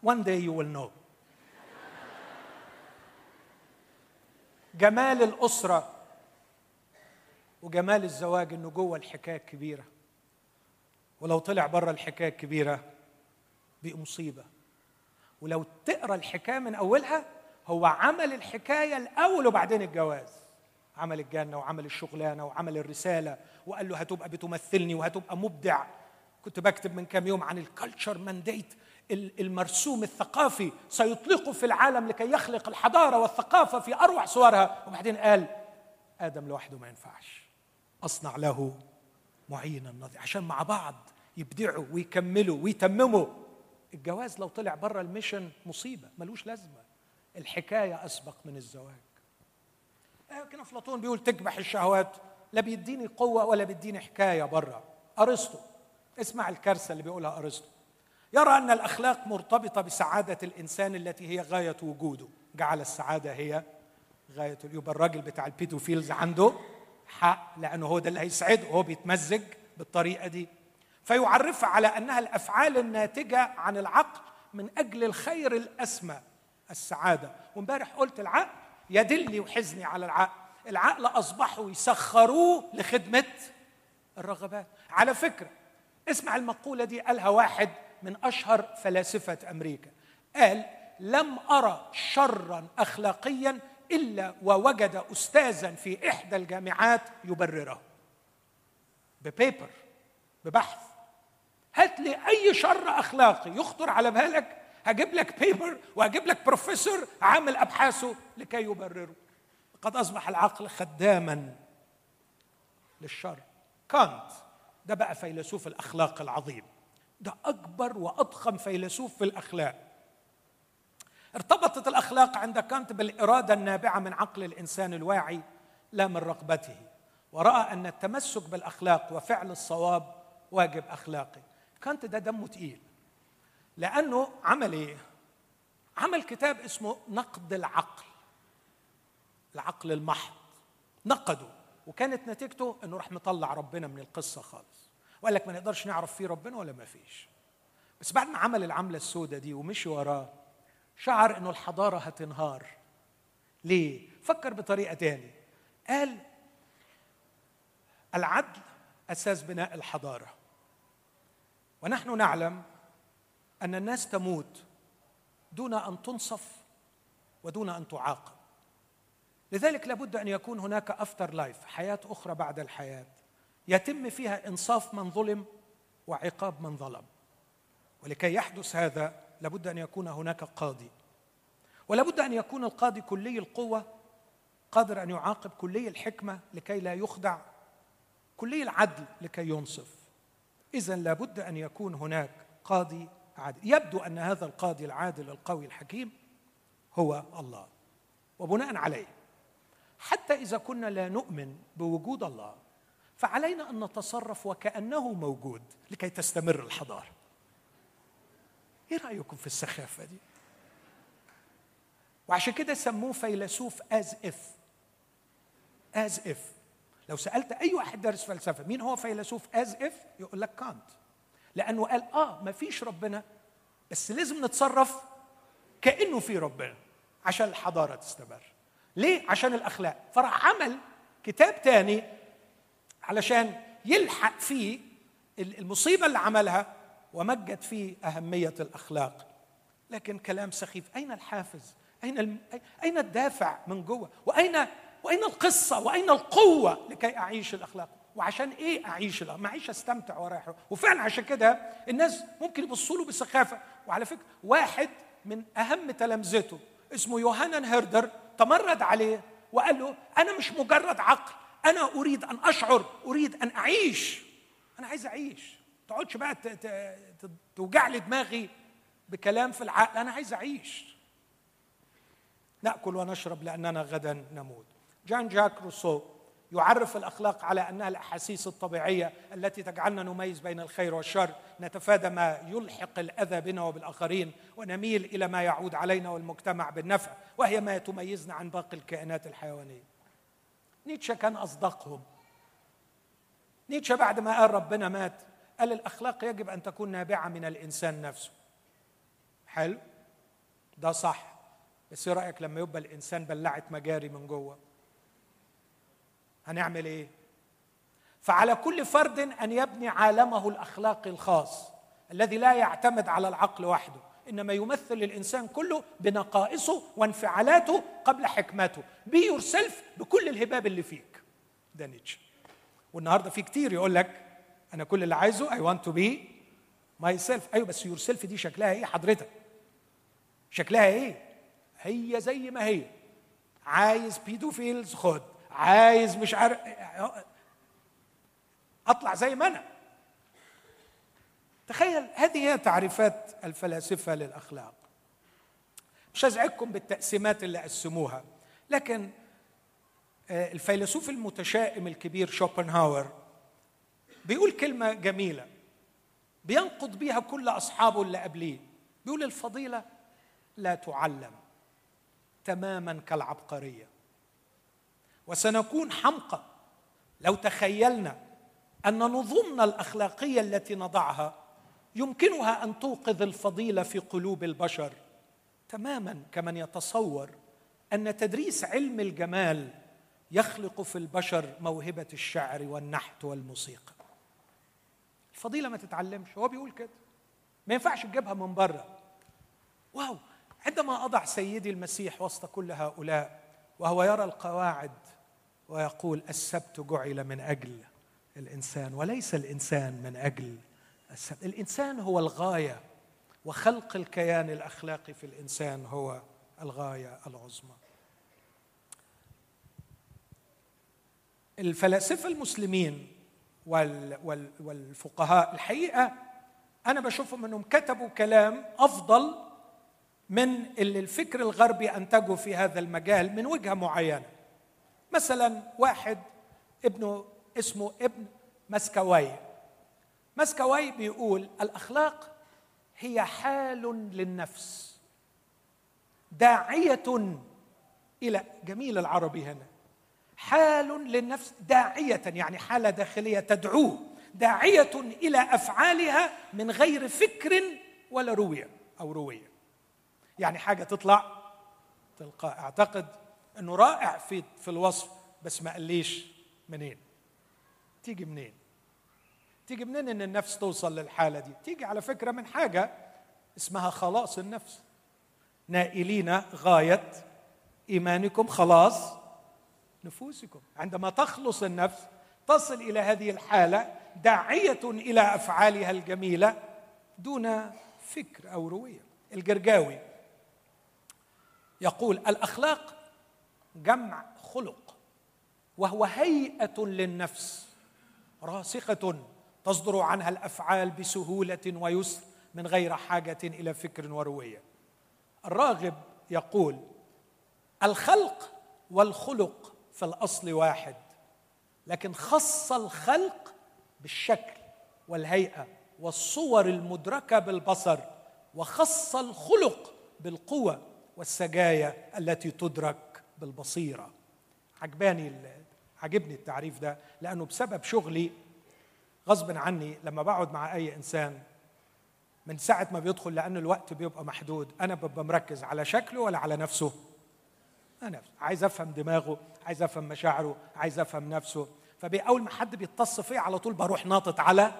one day you will know. جمال الأسرة وجمال الزواج إنه جوه الحكاية الكبيرة. ولو طلع بره الحكاية الكبيرة بقى مصيبة. ولو تقرأ الحكاية من أولها هو عمل الحكاية الأول وبعدين الجواز. عمل الجنة وعمل الشغلانة وعمل الرسالة. وقال له هتبقى بتمثلني وهتبقى مبدع. كنت بكتب من كام يوم عن ال culture mandate المرسوم الثقافي سيطلقه في العالم لكي يخلق الحضارة والثقافة في أروع صورها. وبعدين قال آدم لوحده ما ينفعش. أصنع له معينا نظير عشان مع بعض يبدعوا ويكملوا ويتمموا. الجواز لو طلع بره الميشن مصيبة ملوش لازمة. الحكاية أسبق من الزواج. لكن أفلاطون بيقول تكبح الشهوات لا بيديني قوة ولا بيديني حكاية بره أرسطو اسمع الكارثة اللي بيقولها أرسطو. يرى أن الأخلاق مرتبطة بسعادة الإنسان التي هي غاية وجوده. جعل السعادة هي غاية يبقى الراجل بتاع البيدوفيلز عنده حق لأنه هو ده اللي هيسعده. هو بيتمزج بالطريقة دي. فيعرفها على أنها الأفعال الناتجة عن العقل من أجل الخير الأسمى السعادة. وإمبارح قلت العقل يدلي وحزني على العقل. العقل أصبحوا يسخروه لخدمة الرغبات. على فكرة اسمع المقولة دي قالها واحد من أشهر فلاسفة أمريكا. قال لم ارى شرا أخلاقيا إلا ووجد أستاذا في إحدى الجامعات يبرره. ببيبر ببحث. هات لي أي شر أخلاقي يخطر على بالك هجيب لك بيبر وهجيب لك بروفيسور عامل أبحاثه لكي يبرره. قد أصبح العقل خداما للشر. كانت ده بقى فيلسوف الأخلاق العظيم. ده أكبر وأضخم فيلسوف في الأخلاق. ارتبطت الأخلاق عند كانت بالإرادة النابعة من عقل الإنسان الواعي لا من رغبته. ورأى أن التمسك بالأخلاق وفعل الصواب واجب اخلاقي كانت ده دمه تقيل. لأنه عمل إيه؟ عمل كتاب اسمه نقد العقل. العقل المحض. نقده. وكانت نتيجته إنه راح مطلع ربنا من القصة خالص. وقال لك ما نقدرش نعرف فيه ربنا ولا ما فيش. بس بعد ما عمل العملة السوداء دي ومشي وراه شعر إنه الحضارة هتنهار. ليه؟ فكر بطريقة تاني. قال العدل أساس بناء الحضارة. ونحن نعلم أن الناس تموت دون أن تنصف ودون أن تعاقب. لذلك لابد أن يكون هناك afterlife حياة أخرى بعد الحياة. يتم فيها إنصاف من ظلم وعقاب من ظلم. ولكي يحدث هذا لابد أن يكون هناك قاضي. ولابد أن يكون القاضي كلي القوة قادر أن يعاقب كلي الحكمة لكي لا يخدع كلي العدل لكي ينصف. اذا لابد أن يكون هناك قاضي عادل. يبدو أن هذا القاضي العادل القوي الحكيم هو الله وبناء عليه. حتى إذا كنا لا نؤمن بوجود الله فعلينا أن نتصرف وكأنه موجود لكي تستمر الحضارة. إيه رأيكم في السخافة دي؟ وعشان كده سموه فيلسوف as if as if لو سألت أي واحد دارس فلسفة مين هو فيلسوف as if يقول لك كانت. لأنه قال آه ما فيش ربنا بس لازم نتصرف كأنه في ربنا عشان الحضارة تستمر. ليه؟ عشان الأخلاق. فراح عمل كتاب تاني علشان يلحق فيه المصيبة اللي عملها ومجد فيه أهمية الأخلاق. لكن كلام سخيف. أين الحافز؟ أين الم... أين الدافع من جوه؟ واين وأين القصة؟ وأين القوة لكي أعيش الأخلاق؟ وعشان إيه أعيش الاخلاق معيش أستمتع ورايح وفعلا عشان كده الناس ممكن يبصوا له بسخافة. وعلى فكرة واحد من أهم تلامذته اسمه يوهانان هيردر تمرد عليه وقال له أنا مش مجرد عقل أنا أريد أن أشعر أريد أن أعيش. أنا عايز أعيش. ما تقعدش بقى توجع لي دماغي بكلام في العقل. أنا عايز أعيش. نأكل ونشرب لأننا غدا نموت. جان جاك روسو يعرف الأخلاق على أنها الأحاسيس الطبيعية التي تجعلنا نميز بين الخير والشر نتفادى ما يلحق الأذى بنا وبالآخرين ونميل إلى ما يعود علينا والمجتمع بالنفع وهي ما تميزنا عن باقي الكائنات الحيوانية. نيتشه كان أصدقهم. نيتشه بعد ما قال ربنا مات قال الأخلاق يجب أن تكون نابعة من الإنسان نفسه. حلو؟ ده صح. بس إيه رأيك لما يبقى الإنسان بلاعة مجاري من جوه؟ هنعمل إيه؟ فعلى كل فرد أن يبني عالمه الأخلاقي الخاص الذي لا يعتمد على العقل وحده إنما يمثل الانسان كله بنقائصه وانفعالاته قبل حكمته be yourself بكل الهباب اللي فيك. ده نيتشه. والنهاردة في كتير يقول لك أنا كل اللي عايزه I want to be myself أيوه بس yourself دي شكلها إيه حضرتك؟ شكلها إيه؟ هي زي ما هي. عايز pedophiles خد. عايز مش عارف أطلع زي ما أنا. تخيل هذه هي تعريفات الفلاسفة للأخلاق. مش هزعجكم بالتقسيمات اللي قسموها لكن آه، الفيلسوف المتشائم الكبير شوبنهاور بيقول كلمة جميلة بينقض بيها كل أصحابه اللي قبليه. بيقول الفضيلة لا تعلم تماما كالعبقرية. وسنكون حمقى. لو تخيلنا أن نظمنا الأخلاقية التي نضعها يمكنها أن توقظ الفضيلة في قلوب البشر تماما كمن يتصور أن تدريس علم الجمال يخلق في البشر موهبة الشعر والنحت والموسيقى. الفضيلة ما تتعلمش هو بيقول كده. ما ينفعش تجيبها من بره. واو عندما أضع سيدي المسيح وسط كل هؤلاء وهو يرى القواعد ويقول السبت جعل من أجل الإنسان وليس الإنسان من أجل السبت. الإنسان هو الغاية وخلق الكيان الأخلاقي في الإنسان هو الغاية العظمى. الفلاسفة المسلمين والفقهاء الحقيقة أنا بشوفهم أنهم كتبوا كلام أفضل من اللي الفكر الغربي أنتجه في هذا المجال من وجهة معينة. مثلا واحد ابنه اسمه ابن مسكويه مسكويه بيقول الأخلاق هي حال للنفس داعية إلى جميل العربي هنا حال للنفس داعية يعني حالة داخلية تدعوه داعية إلى أفعالها من غير فكر ولا رويه أو رويه يعني حاجة تطلع تلقاء أعتقد انه رائع في في الوصف بس ما قاليش منين. تيجي منين؟ تيجي منين إن النفس توصل للحالة دي؟ تيجي على فكرة من حاجة اسمها خلاص النفس. نائلين غاية إيمانكم خلاص نفوسكم. عندما تخلص النفس تصل إلى هذه الحالة داعية إلى أفعالها الجميلة دون فكر أو روية. الجرجاوي يقول الأخلاق جمع خلق وهو هيئة للنفس راسخة تصدر عنها الأفعال بسهولة ويسر من غير حاجة إلى فكر وروية. الراغب يقول الخلق والخلق في الأصل واحد لكن خص الخلق بالشكل والهيئة والصور المدركة بالبصر وخص الخلق بالقوة والسجايا التي تدرك بالبصيره عجباني عجبني التعريف ده لأنه بسبب شغلي غصب عني لما بقعد مع أي إنسان من ساعة ما بيدخل لأن الوقت بيبقى محدود. أنا ببقى مركز على شكله ولا على نفسه؟ أنا عايز أفهم دماغه عايز أفهم مشاعره عايز أفهم نفسه. فاول ما حد بيتص فيا على طول بروح ناطط على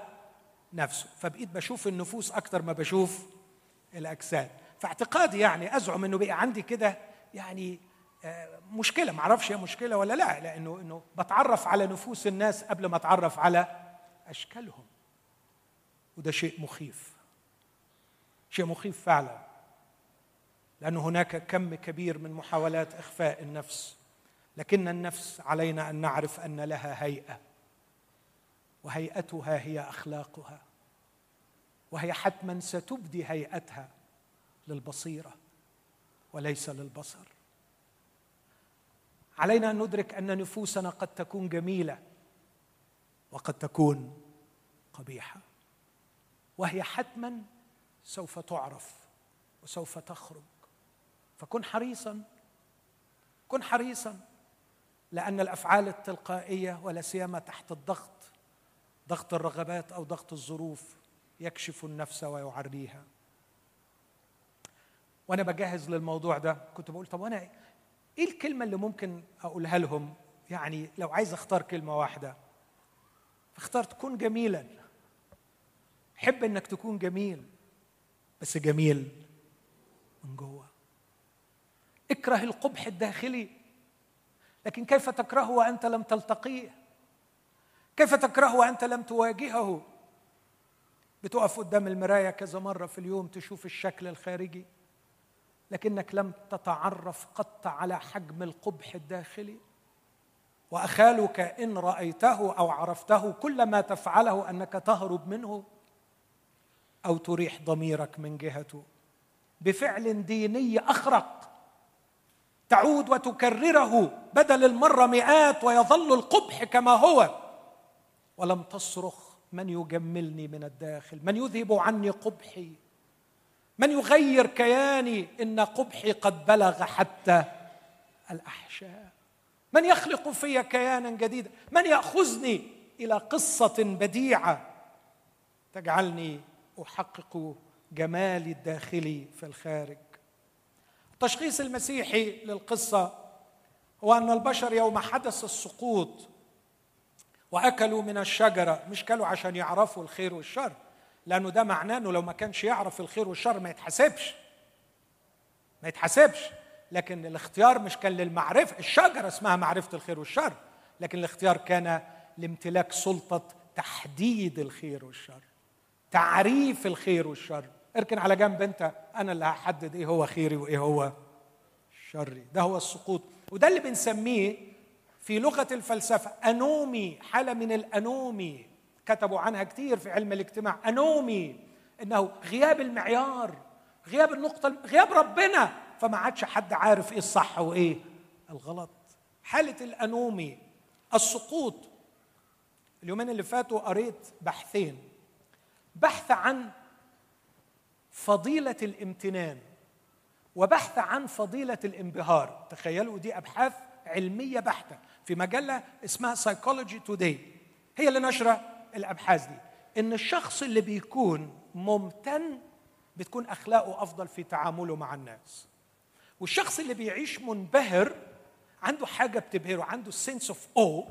نفسه. فبقيت بشوف النفوس أكتر ما بشوف الأجساد. فاعتقادي يعني أزعم إنه بقى عندي كده يعني مشكلة ما أعرفش هي مشكلة ولا لا لأنه إنه بتعرف على نفوس الناس قبل ما اتعرف على أشكالهم. وده شيء مخيف. شيء مخيف فعلا. لأن هناك كم كبير من محاولات إخفاء النفس. لكن النفس علينا أن نعرف أن لها هيئة. وهيئتها هي أخلاقها. وهي حتما ستبدي هيئتها للبصيرة وليس للبصر. علينا أن ندرك أن نفوسنا قد تكون جميلة وقد تكون قبيحة. وهي حتما سوف تعرف وسوف تخرج. فكن حريصا كن حريصا لأن الأفعال التلقائية ولا سيما تحت الضغط ضغط الرغبات أو ضغط الظروف يكشف النفس ويعريها. وأنا بجهز للموضوع ده. كنت بقول طب وأنا إيه الكلمة اللي ممكن أقولها لهم؟ يعني لو عايز أختار كلمة واحدة. فاخترت كن جميلا. حب إنك تكون جميل بس جميل من جوه. اكره القبح الداخلي لكن كيف تكرهه وأنت لم تلتقيه؟ كيف تكرهه وأنت لم تواجهه؟ بتقف قدام المراية كذا مرة في اليوم تشوف الشكل الخارجي. لكنك لم تتعرف قط على حجم القبح الداخلي. وأخالك إن رأيته أو عرفته كل ما تفعله أنك تهرب منه أو تريح ضميرك من جهته. بفعل ديني أخرق. تعود وتكرره بدل المرة مئات ويظل القبح كما هو. ولم تصرخ من يجملني من الداخل من يذهب عني قبحي. من يغير كياني إن قبحي قد بلغ حتى الأحشاء. من يخلق في كيانا جديدا؟ من يأخذني إلى قصة بديعة؟ تجعلني أحقق جمالي الداخلي في الخارج. التشخيص المسيحي للقصة هو أن البشر يوم حدث السقوط وأكلوا من الشجرة مش كلوا عشان يعرفوا الخير والشر. لأنه ده معناه انه لو ما كانش يعرف الخير والشر ما يتحاسبش. ما يتحاسبش. لكن الاختيار مش كان للمعرفة الشجرة اسمها معرفة الخير والشر لكن الاختيار كان لامتلاك سلطة تحديد الخير والشر تعريف الخير والشر. اركن على جنب انت أنا اللي هحدد إيه هو خيري وايه هو شري. ده هو السقوط. وده اللي بنسميه في لغة الفلسفة أنومي حالة من الأنومي. كتبوا عنها كتير في علم الاجتماع. أنومي. إنه غياب المعيار غياب النقطة غياب ربنا. فما عادش حد عارف إيه الصح وإيه الغلط. حالة الأنومي السقوط. اليومين اللي فاتوا قريت بحثين. بحث عن فضيلة الامتنان وبحث عن فضيلة الانبهار. تخيلوا دي أبحاث علمية بحتة في مجلة اسمها سايكولوجي توداي هي اللي نشرة. الأبحاث دي إن الشخص اللي بيكون ممتن بتكون أخلاقه أفضل في تعامله مع الناس. والشخص اللي بيعيش منبهر عنده حاجة بتبهره عنده ال sense of awe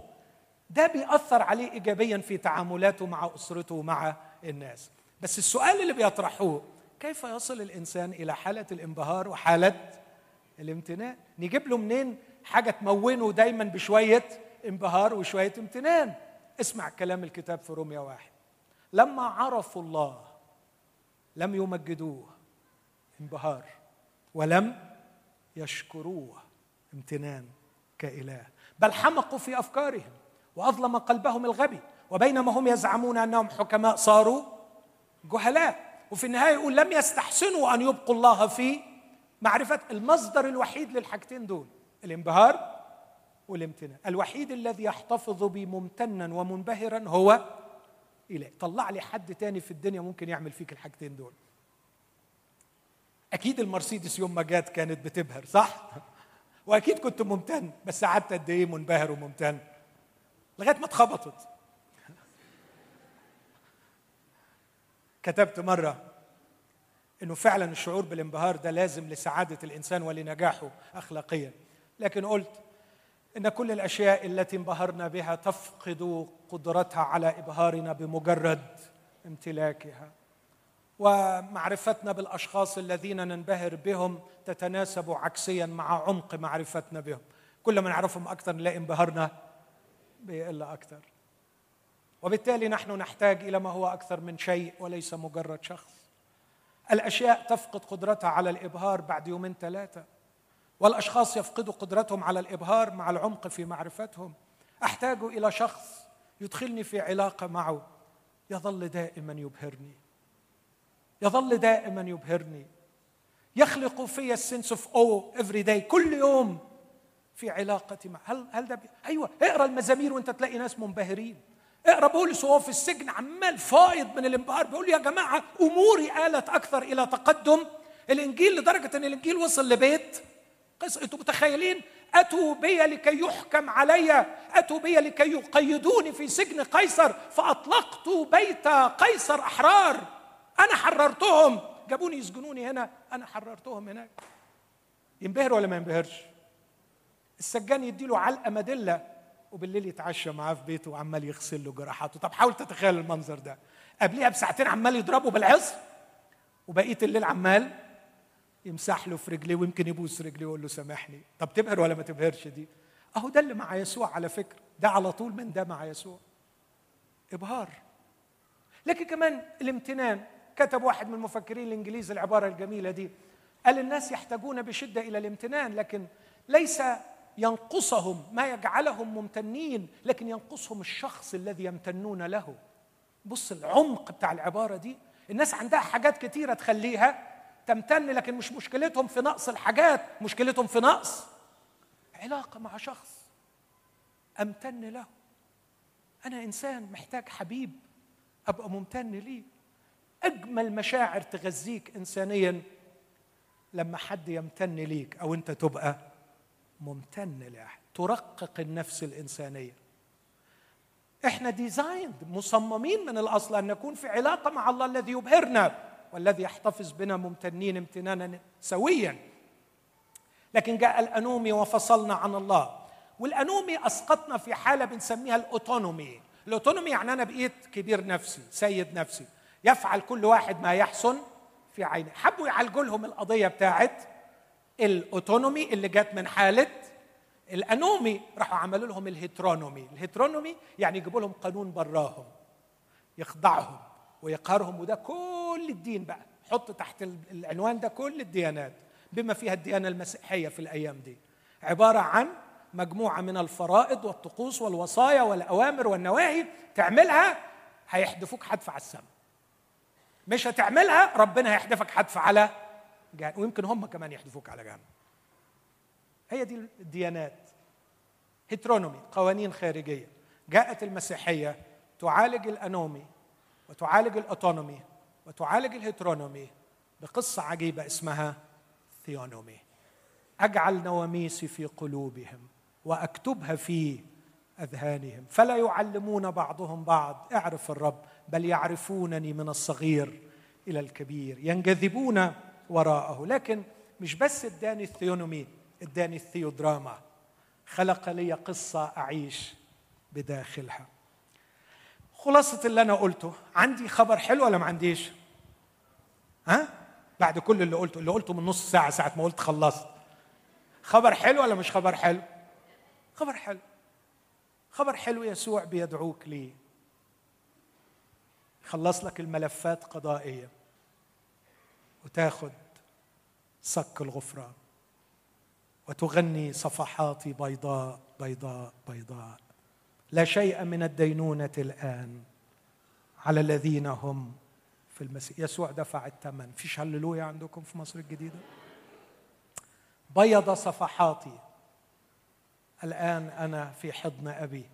ده بيأثر عليه ايجابيا في تعاملاته مع أسرته ومع الناس. بس السؤال اللي بيطرحوه كيف يصل الإنسان إلى حالة الانبهار وحالة الامتنان؟ نجيب له منين حاجة تمونه دايما بشوية انبهار وشوية امتنان. اسمع كلام الكتاب في روميا واحد. لما عرفوا الله لم يمجدوه انبهار ولم يشكروه امتنان كإله. بل حمقوا في أفكارهم وأظلم قلبهم الغبي وبينما هم يزعمون أنهم حكماء صاروا جهلاء. وفي النهاية يقول لم يستحسنوا أن يبقوا الله في معرفة المصدر الوحيد للحاجتين دول الانبهار والامتنان. الوحيد الذي يحتفظ بي ممتنا ومنبهرا هو إله طلع لي حد تاني في الدنيا ممكن يعمل فيك الحاجتين دول. أكيد المرسيدس يوم ما جات كانت بتبهر صح؟ وأكيد كنت ممتن بس قعدت قد إيه منبهر وممتن؟ لغاية ما اتخبطت. كتبت مرة إنه فعلا الشعور بالانبهار ده لازم لسعادة الإنسان ولنجاحه اخلاقيا. لكن قلت إن كل الأشياء التي انبهرنا بها تفقد قدرتها على إبهارنا بمجرد امتلاكها. ومعرفتنا بالأشخاص الذين ننبهر بهم تتناسب عكسيا مع عمق معرفتنا بهم. كل ما نعرفهم أكثر نلاقي انبهارنا بيقل أكثر. وبالتالي نحن نحتاج إلى ما هو أكثر من شيء وليس مجرد شخص. الأشياء تفقد قدرتها على الإبهار بعد يومين ثلاثة. والأشخاص يفقدوا قدرتهم على الإبهار مع العمق في معرفتهم. أحتاج إلى شخص يدخلني في علاقة معه. يظل دائما يبهرني. يظل دائما يبهرني. يخلق في ال sense of awe every day كل يوم في علاقتي مع هل هل ده بي... أيوه اقرأ المزامير وانت تلاقي ناس منبهرين. اقرأ بولس وهو في السجن عمال فائض من الانبهار بيقول يا جماعة أموري آلت أكثر إلى تقدم. الإنجيل لدرجة إن الإنجيل وصل لبيت قيصر أنتم متخيلين؟ أتوا بي لكي يحكم علي أتوا بي لكي يقيدوني في سجن قيصر فأطلقت بيت قيصر أحرار. أنا حررتهم. جابوني يسجنوني هنا أنا حررتهم هناك. ينبهر ولا ما ينبهرش؟ السجان يديله علقة مدله وبالليل يتعشى معاه في بيته وعمال يغسل له جراحاته. طب حاول تتخيل المنظر ده. قبليها بساعتين عمال يضربه بالعصر وبقية الليل عمال يمسح له في رجليه ويمكن يبوس رجليه ويقول له سامحني. طب تبهر ولا ما تبهرش دي؟ أهو ده اللي مع يسوع على فكرة. ده على طول من ده مع يسوع. إبهار. لكن كمان الامتنان. كتب واحد من المفكرين الإنجليز العبارة الجميلة دي. قال الناس يحتاجون بشدة إلى الامتنان لكن ليس ينقصهم ما يجعلهم ممتنين لكن ينقصهم الشخص الذي يمتنون له. بص العمق بتاع العبارة دي. الناس عندها حاجات كتيرة تخليها تمتن لكن مش مشكلتهم في نقص الحاجات مشكلتهم في نقص علاقة مع شخص. أمتن له. أنا إنسان محتاج حبيب أبقى ممتن ليه؟ أجمل مشاعر تغذيك انسانيا لما حد يمتن ليك أو أنت تبقى ممتن لاحد ترقق النفس الإنسانية. إحنا ديزايند مصممين من الأصل أن نكون في علاقة مع الله الذي يبهرنا. والذي يحتفظ بنا ممتنين امتنانا سويا. لكن جاء الأنومي وفصلنا عن الله. وال anomie أسقطنا في حالة بنسميها ال autonomy. ال autonomy يعني أنا بقيت كبير نفسي سيد نفسي. يفعل كل واحد ما يحسن في عينه حبوا يعالجوا لهم القضية بتاعت ال autonomy اللي جت من حالة ال anomie. راحوا عملوا لهم ال heteronomy ال heteronomy يعني يجيبوا لهم قانون براهم يخضعهم. ويقهرهم وده كل الدين بقى. حط تحت العنوان ده كل الديانات بما فيها الديانة المسيحية في الأيام دي. عبارة عن مجموعة من الفرائض والطقوس والوصايا والأوامر والنواهي تعملها هيحدفوك حدف على السماء. مش هتعملها ربنا هيحدفك حدف على جهنم. ويمكن هم كمان يحدفوك على جهنم. هي دي الديانات. هيترونومي قوانين خارجية. جاءت المسيحية تعالج الأنومي. وتعالج الأوتونومي وتعالج ال heteronomy بقصة عجيبة اسمها theonomy. أجعل نواميسي في قلوبهم وأكتبها في أذهانهم. فلا يعلمون بعضهم بعض. اعرف الرب بل يعرفونني من الصغير إلى الكبير. ينجذبون وراءه. لكن مش بس اداني ال theonomy اداني ال theodrama. خلق لي قصة أعيش بداخلها. خلاصة اللي أنا قلته عندي خبر حلو ولا ما عنديش؟ ها؟ بعد كل اللي قلته اللي قلته من نص ساعة ساعة ما قلت خلصت. خبر حلو ولا مش خبر حلو؟ خبر حلو. خبر حلو يسوع بيدعوك ليه. خلص لك الملفات قضائية. وتاخد صك الغفران. وتغني صفحاتي بيضاء بيضاء بيضاء. لا شيء من الدينونة الآن على الذين هم في المسيح. يسوع دفع الثمن. فيش هللويا عندكم في مصر الجديدة؟ بيض صفحاتي. الآن أنا في حضن أبي.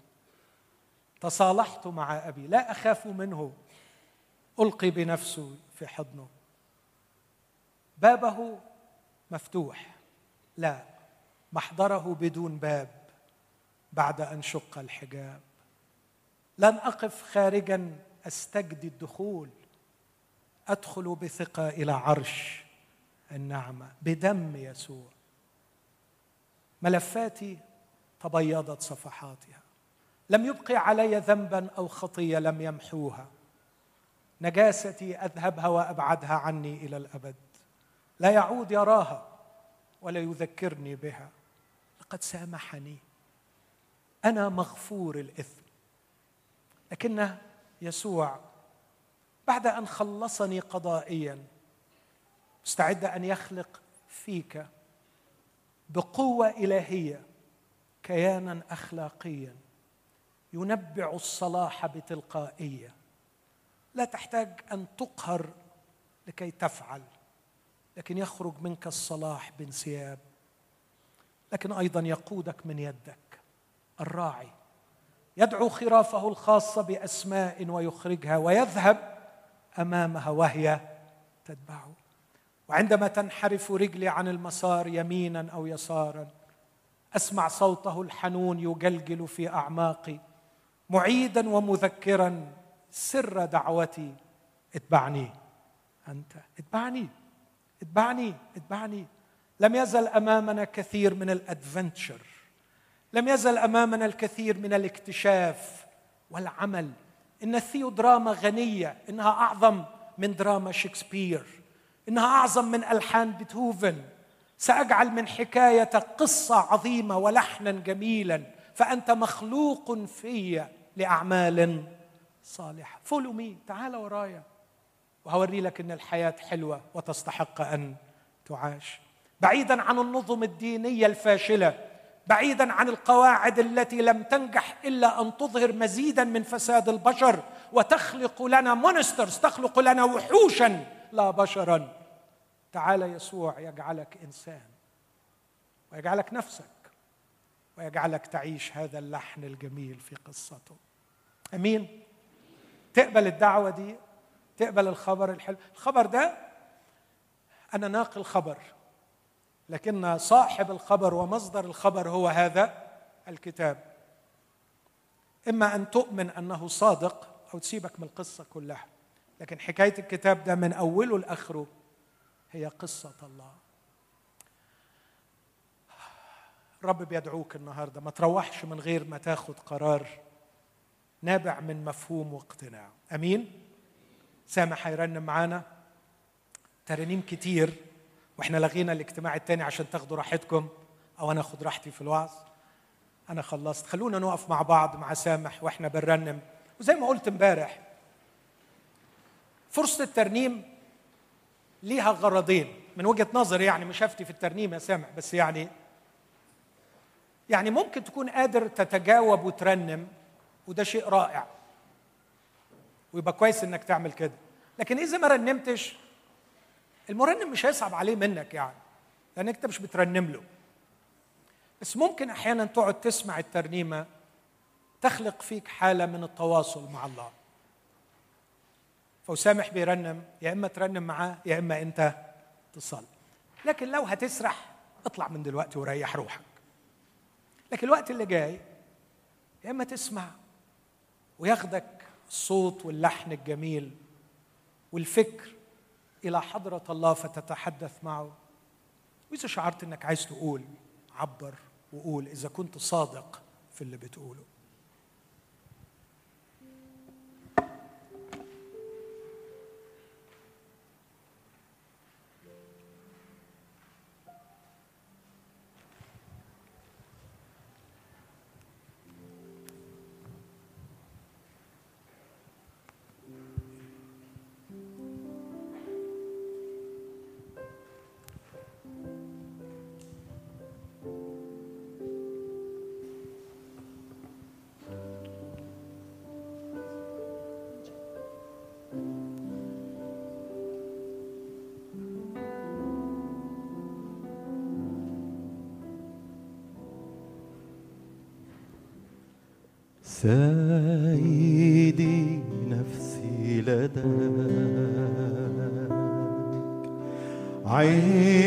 تصالحت مع أبي. لا أخاف منه. ألقي بنفسه في حضنه. بابه مفتوح. لا. محضره بدون باب. بعد أن شق الحجاب. لن أقف خارجا أستجدي الدخول. أدخل بثقة إلى عرش النعمة بدم يسوع. ملفاتي تبيضت صفحاتها. لم يبقي علي ذنبا أو خطية لم يمحوها. نجاستي أذهبها وأبعدها عني إلى الأبد. لا يعود يراها ولا يذكرني بها. لقد سامحني. أنا مغفور الإثم. لكن يسوع بعد أن خلصني قضائيا مستعد أن يخلق فيك بقوة إلهية كيانا اخلاقيا ينبع الصلاح بتلقائية. لا تحتاج أن تقهر لكي تفعل لكن يخرج منك الصلاح بانسياب. لكن أيضا يقودك من يدك. الراعي يدعو خرافه الخاصه بأسماء ويخرجها ويذهب أمامها وهي تتبعه. وعندما تنحرف رجلي عن المسار يمينا أو يسارا أسمع صوته الحنون يجلجل في أعماقي معيدا ومذكرا سر دعوتي اتبعني أنت اتبعني اتبعني اتبعني. لم يزل أمامنا كثير من الأدفنتشر. لم يزل أمامنا الكثير من الاكتشاف والعمل. إن الثيودراما غنية إنها أعظم من دراما شكسبير إنها أعظم من ألحان بيتهوفن. سأجعل من حكايتك قصة عظيمة ولحنا جميلا فأنت مخلوق في لأعمال صالحة. follow me تعال ورايا. وهوري لك إن الحياة حلوة وتستحق أن تعاش. بعيدا عن النظم الدينية الفاشلة بعيدا عن القواعد التي لم تنجح إلا أن تظهر مزيدا من فساد البشر وتخلق لنا monsters تخلق لنا وحوشا لا بشرا. تعال يسوع يجعلك إنسان ويجعلك نفسك ويجعلك تعيش هذا اللحن الجميل في قصته. أمين؟ تقبل الدعوة دي تقبل الخبر الحلو. الخبر ده أنا ناقل خبر. لكن صاحب الخبر ومصدر الخبر هو هذا الكتاب. إما أن تؤمن أنه صادق أو تسيبك من القصة كلها لكن حكاية الكتاب ده من أوله لآخره هي قصة الله. الرب بيدعوك النهارده ما تروحش من غير ما تاخد قرار نابع من مفهوم واقتناع. أمين؟ سامح هيرنم معانا؟ ترانيم كتير. وإحنا لغينا الاجتماع التاني عشان تاخدوا راحتكم أو أنا أخد راحتي في الوعظ. أنا خلصت. خلونا نقف مع بعض مع سامح وإحنا بنرنم. وزي ما قلت امبارح فرصة الترنيم ليها غرضين. من وجهة نظري يعني مش هفتي في الترنيم يا سامح بس يعني يعني ممكن تكون قادر تتجاوب وترنم وده شيء رائع. ويبقى كويس إنك تعمل كده. لكن إذا ما رنمتش المرنم مش هيصعب عليه منك يعني لأن أنت مش بترنم له. بس ممكن أحيانا تقعد تسمع الترنيمة تخلق فيك حالة من التواصل مع الله. فوسامح بيرنم يا إما ترنم معاه يا إما أنت تصلي. لكن لو هتسرح اطلع من دلوقتي وريح روحك. لكن الوقت اللي جاي يا إما تسمع وياخدك الصوت واللحن الجميل والفكر إلى حضرة الله فتتحدث معه. وإذا شعرت إنك عايز تقول عبر وقول إذا كنت صادق في اللي بتقوله. سيدي نفسي عند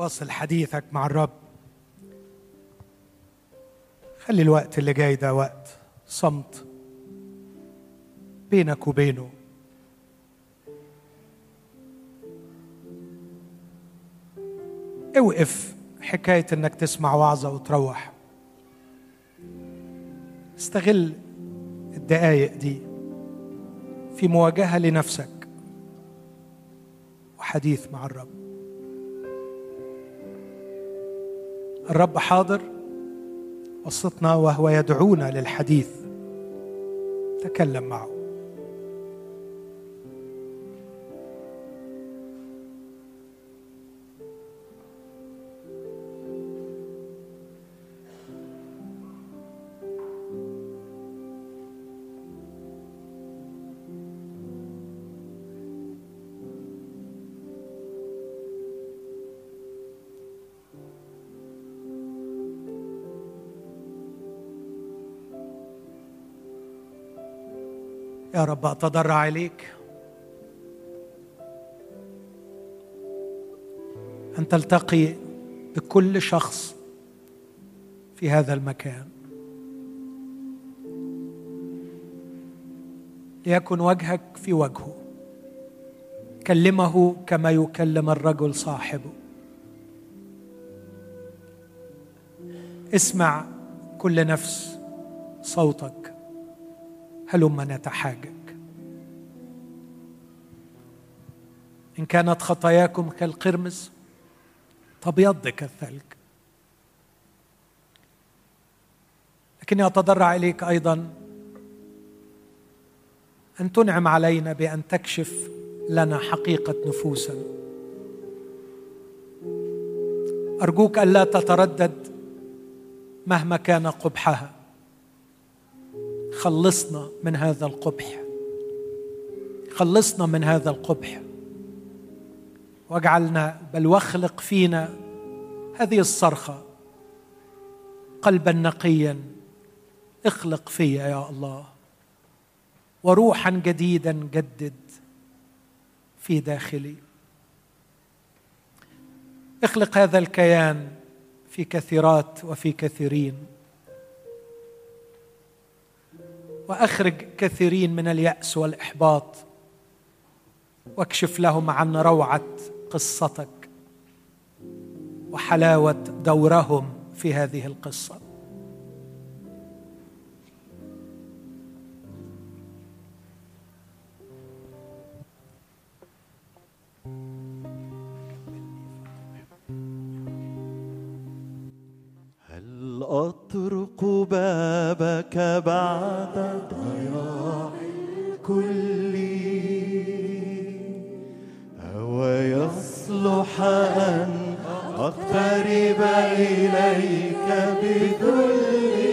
واصل حديثك مع الرب. خلي الوقت اللي جاي ده وقت صمت بينك وبينه. اوقف حكاية انك تسمع وعظة وتروح. استغل الدقايق دي في مواجهة لنفسك وحديث مع الرب. الرب حاضر وسطنا وهو يدعونا للحديث. تكلم معه. يا رب أتضرع اليك أن تلتقي بكل شخص في هذا المكان. ليكن وجهك في وجهه. كلمه كما يكلم الرجل صاحبه. اسمع كل نفس صوتك. هلم نتحاجج إن كانت خطاياكم كالقرمز تبيض كالثلج لكني أتضرع إليك أيضا أن تنعم علينا بأن تكشف لنا حقيقة نفوسنا أرجوك ألا تتردد مهما كان قبحها. خلصنا من هذا القبح. خلصنا من هذا القبح. واجعلنا بل واخلق فينا هذه الصرخة قلبا نقيا. اخلق فيا يا الله. وروحا جديدا جدد في داخلي. اخلق هذا الكيان في كثيرات وفي كثيرين. وأخرج كثيرين من اليأس والإحباط. واكشف لهم عن روعة قصتك وحلاوة دورهم في هذه القصة. أطرق بابك بعد ضياع الكل. أو يصلح أن أقترب إليك بذلي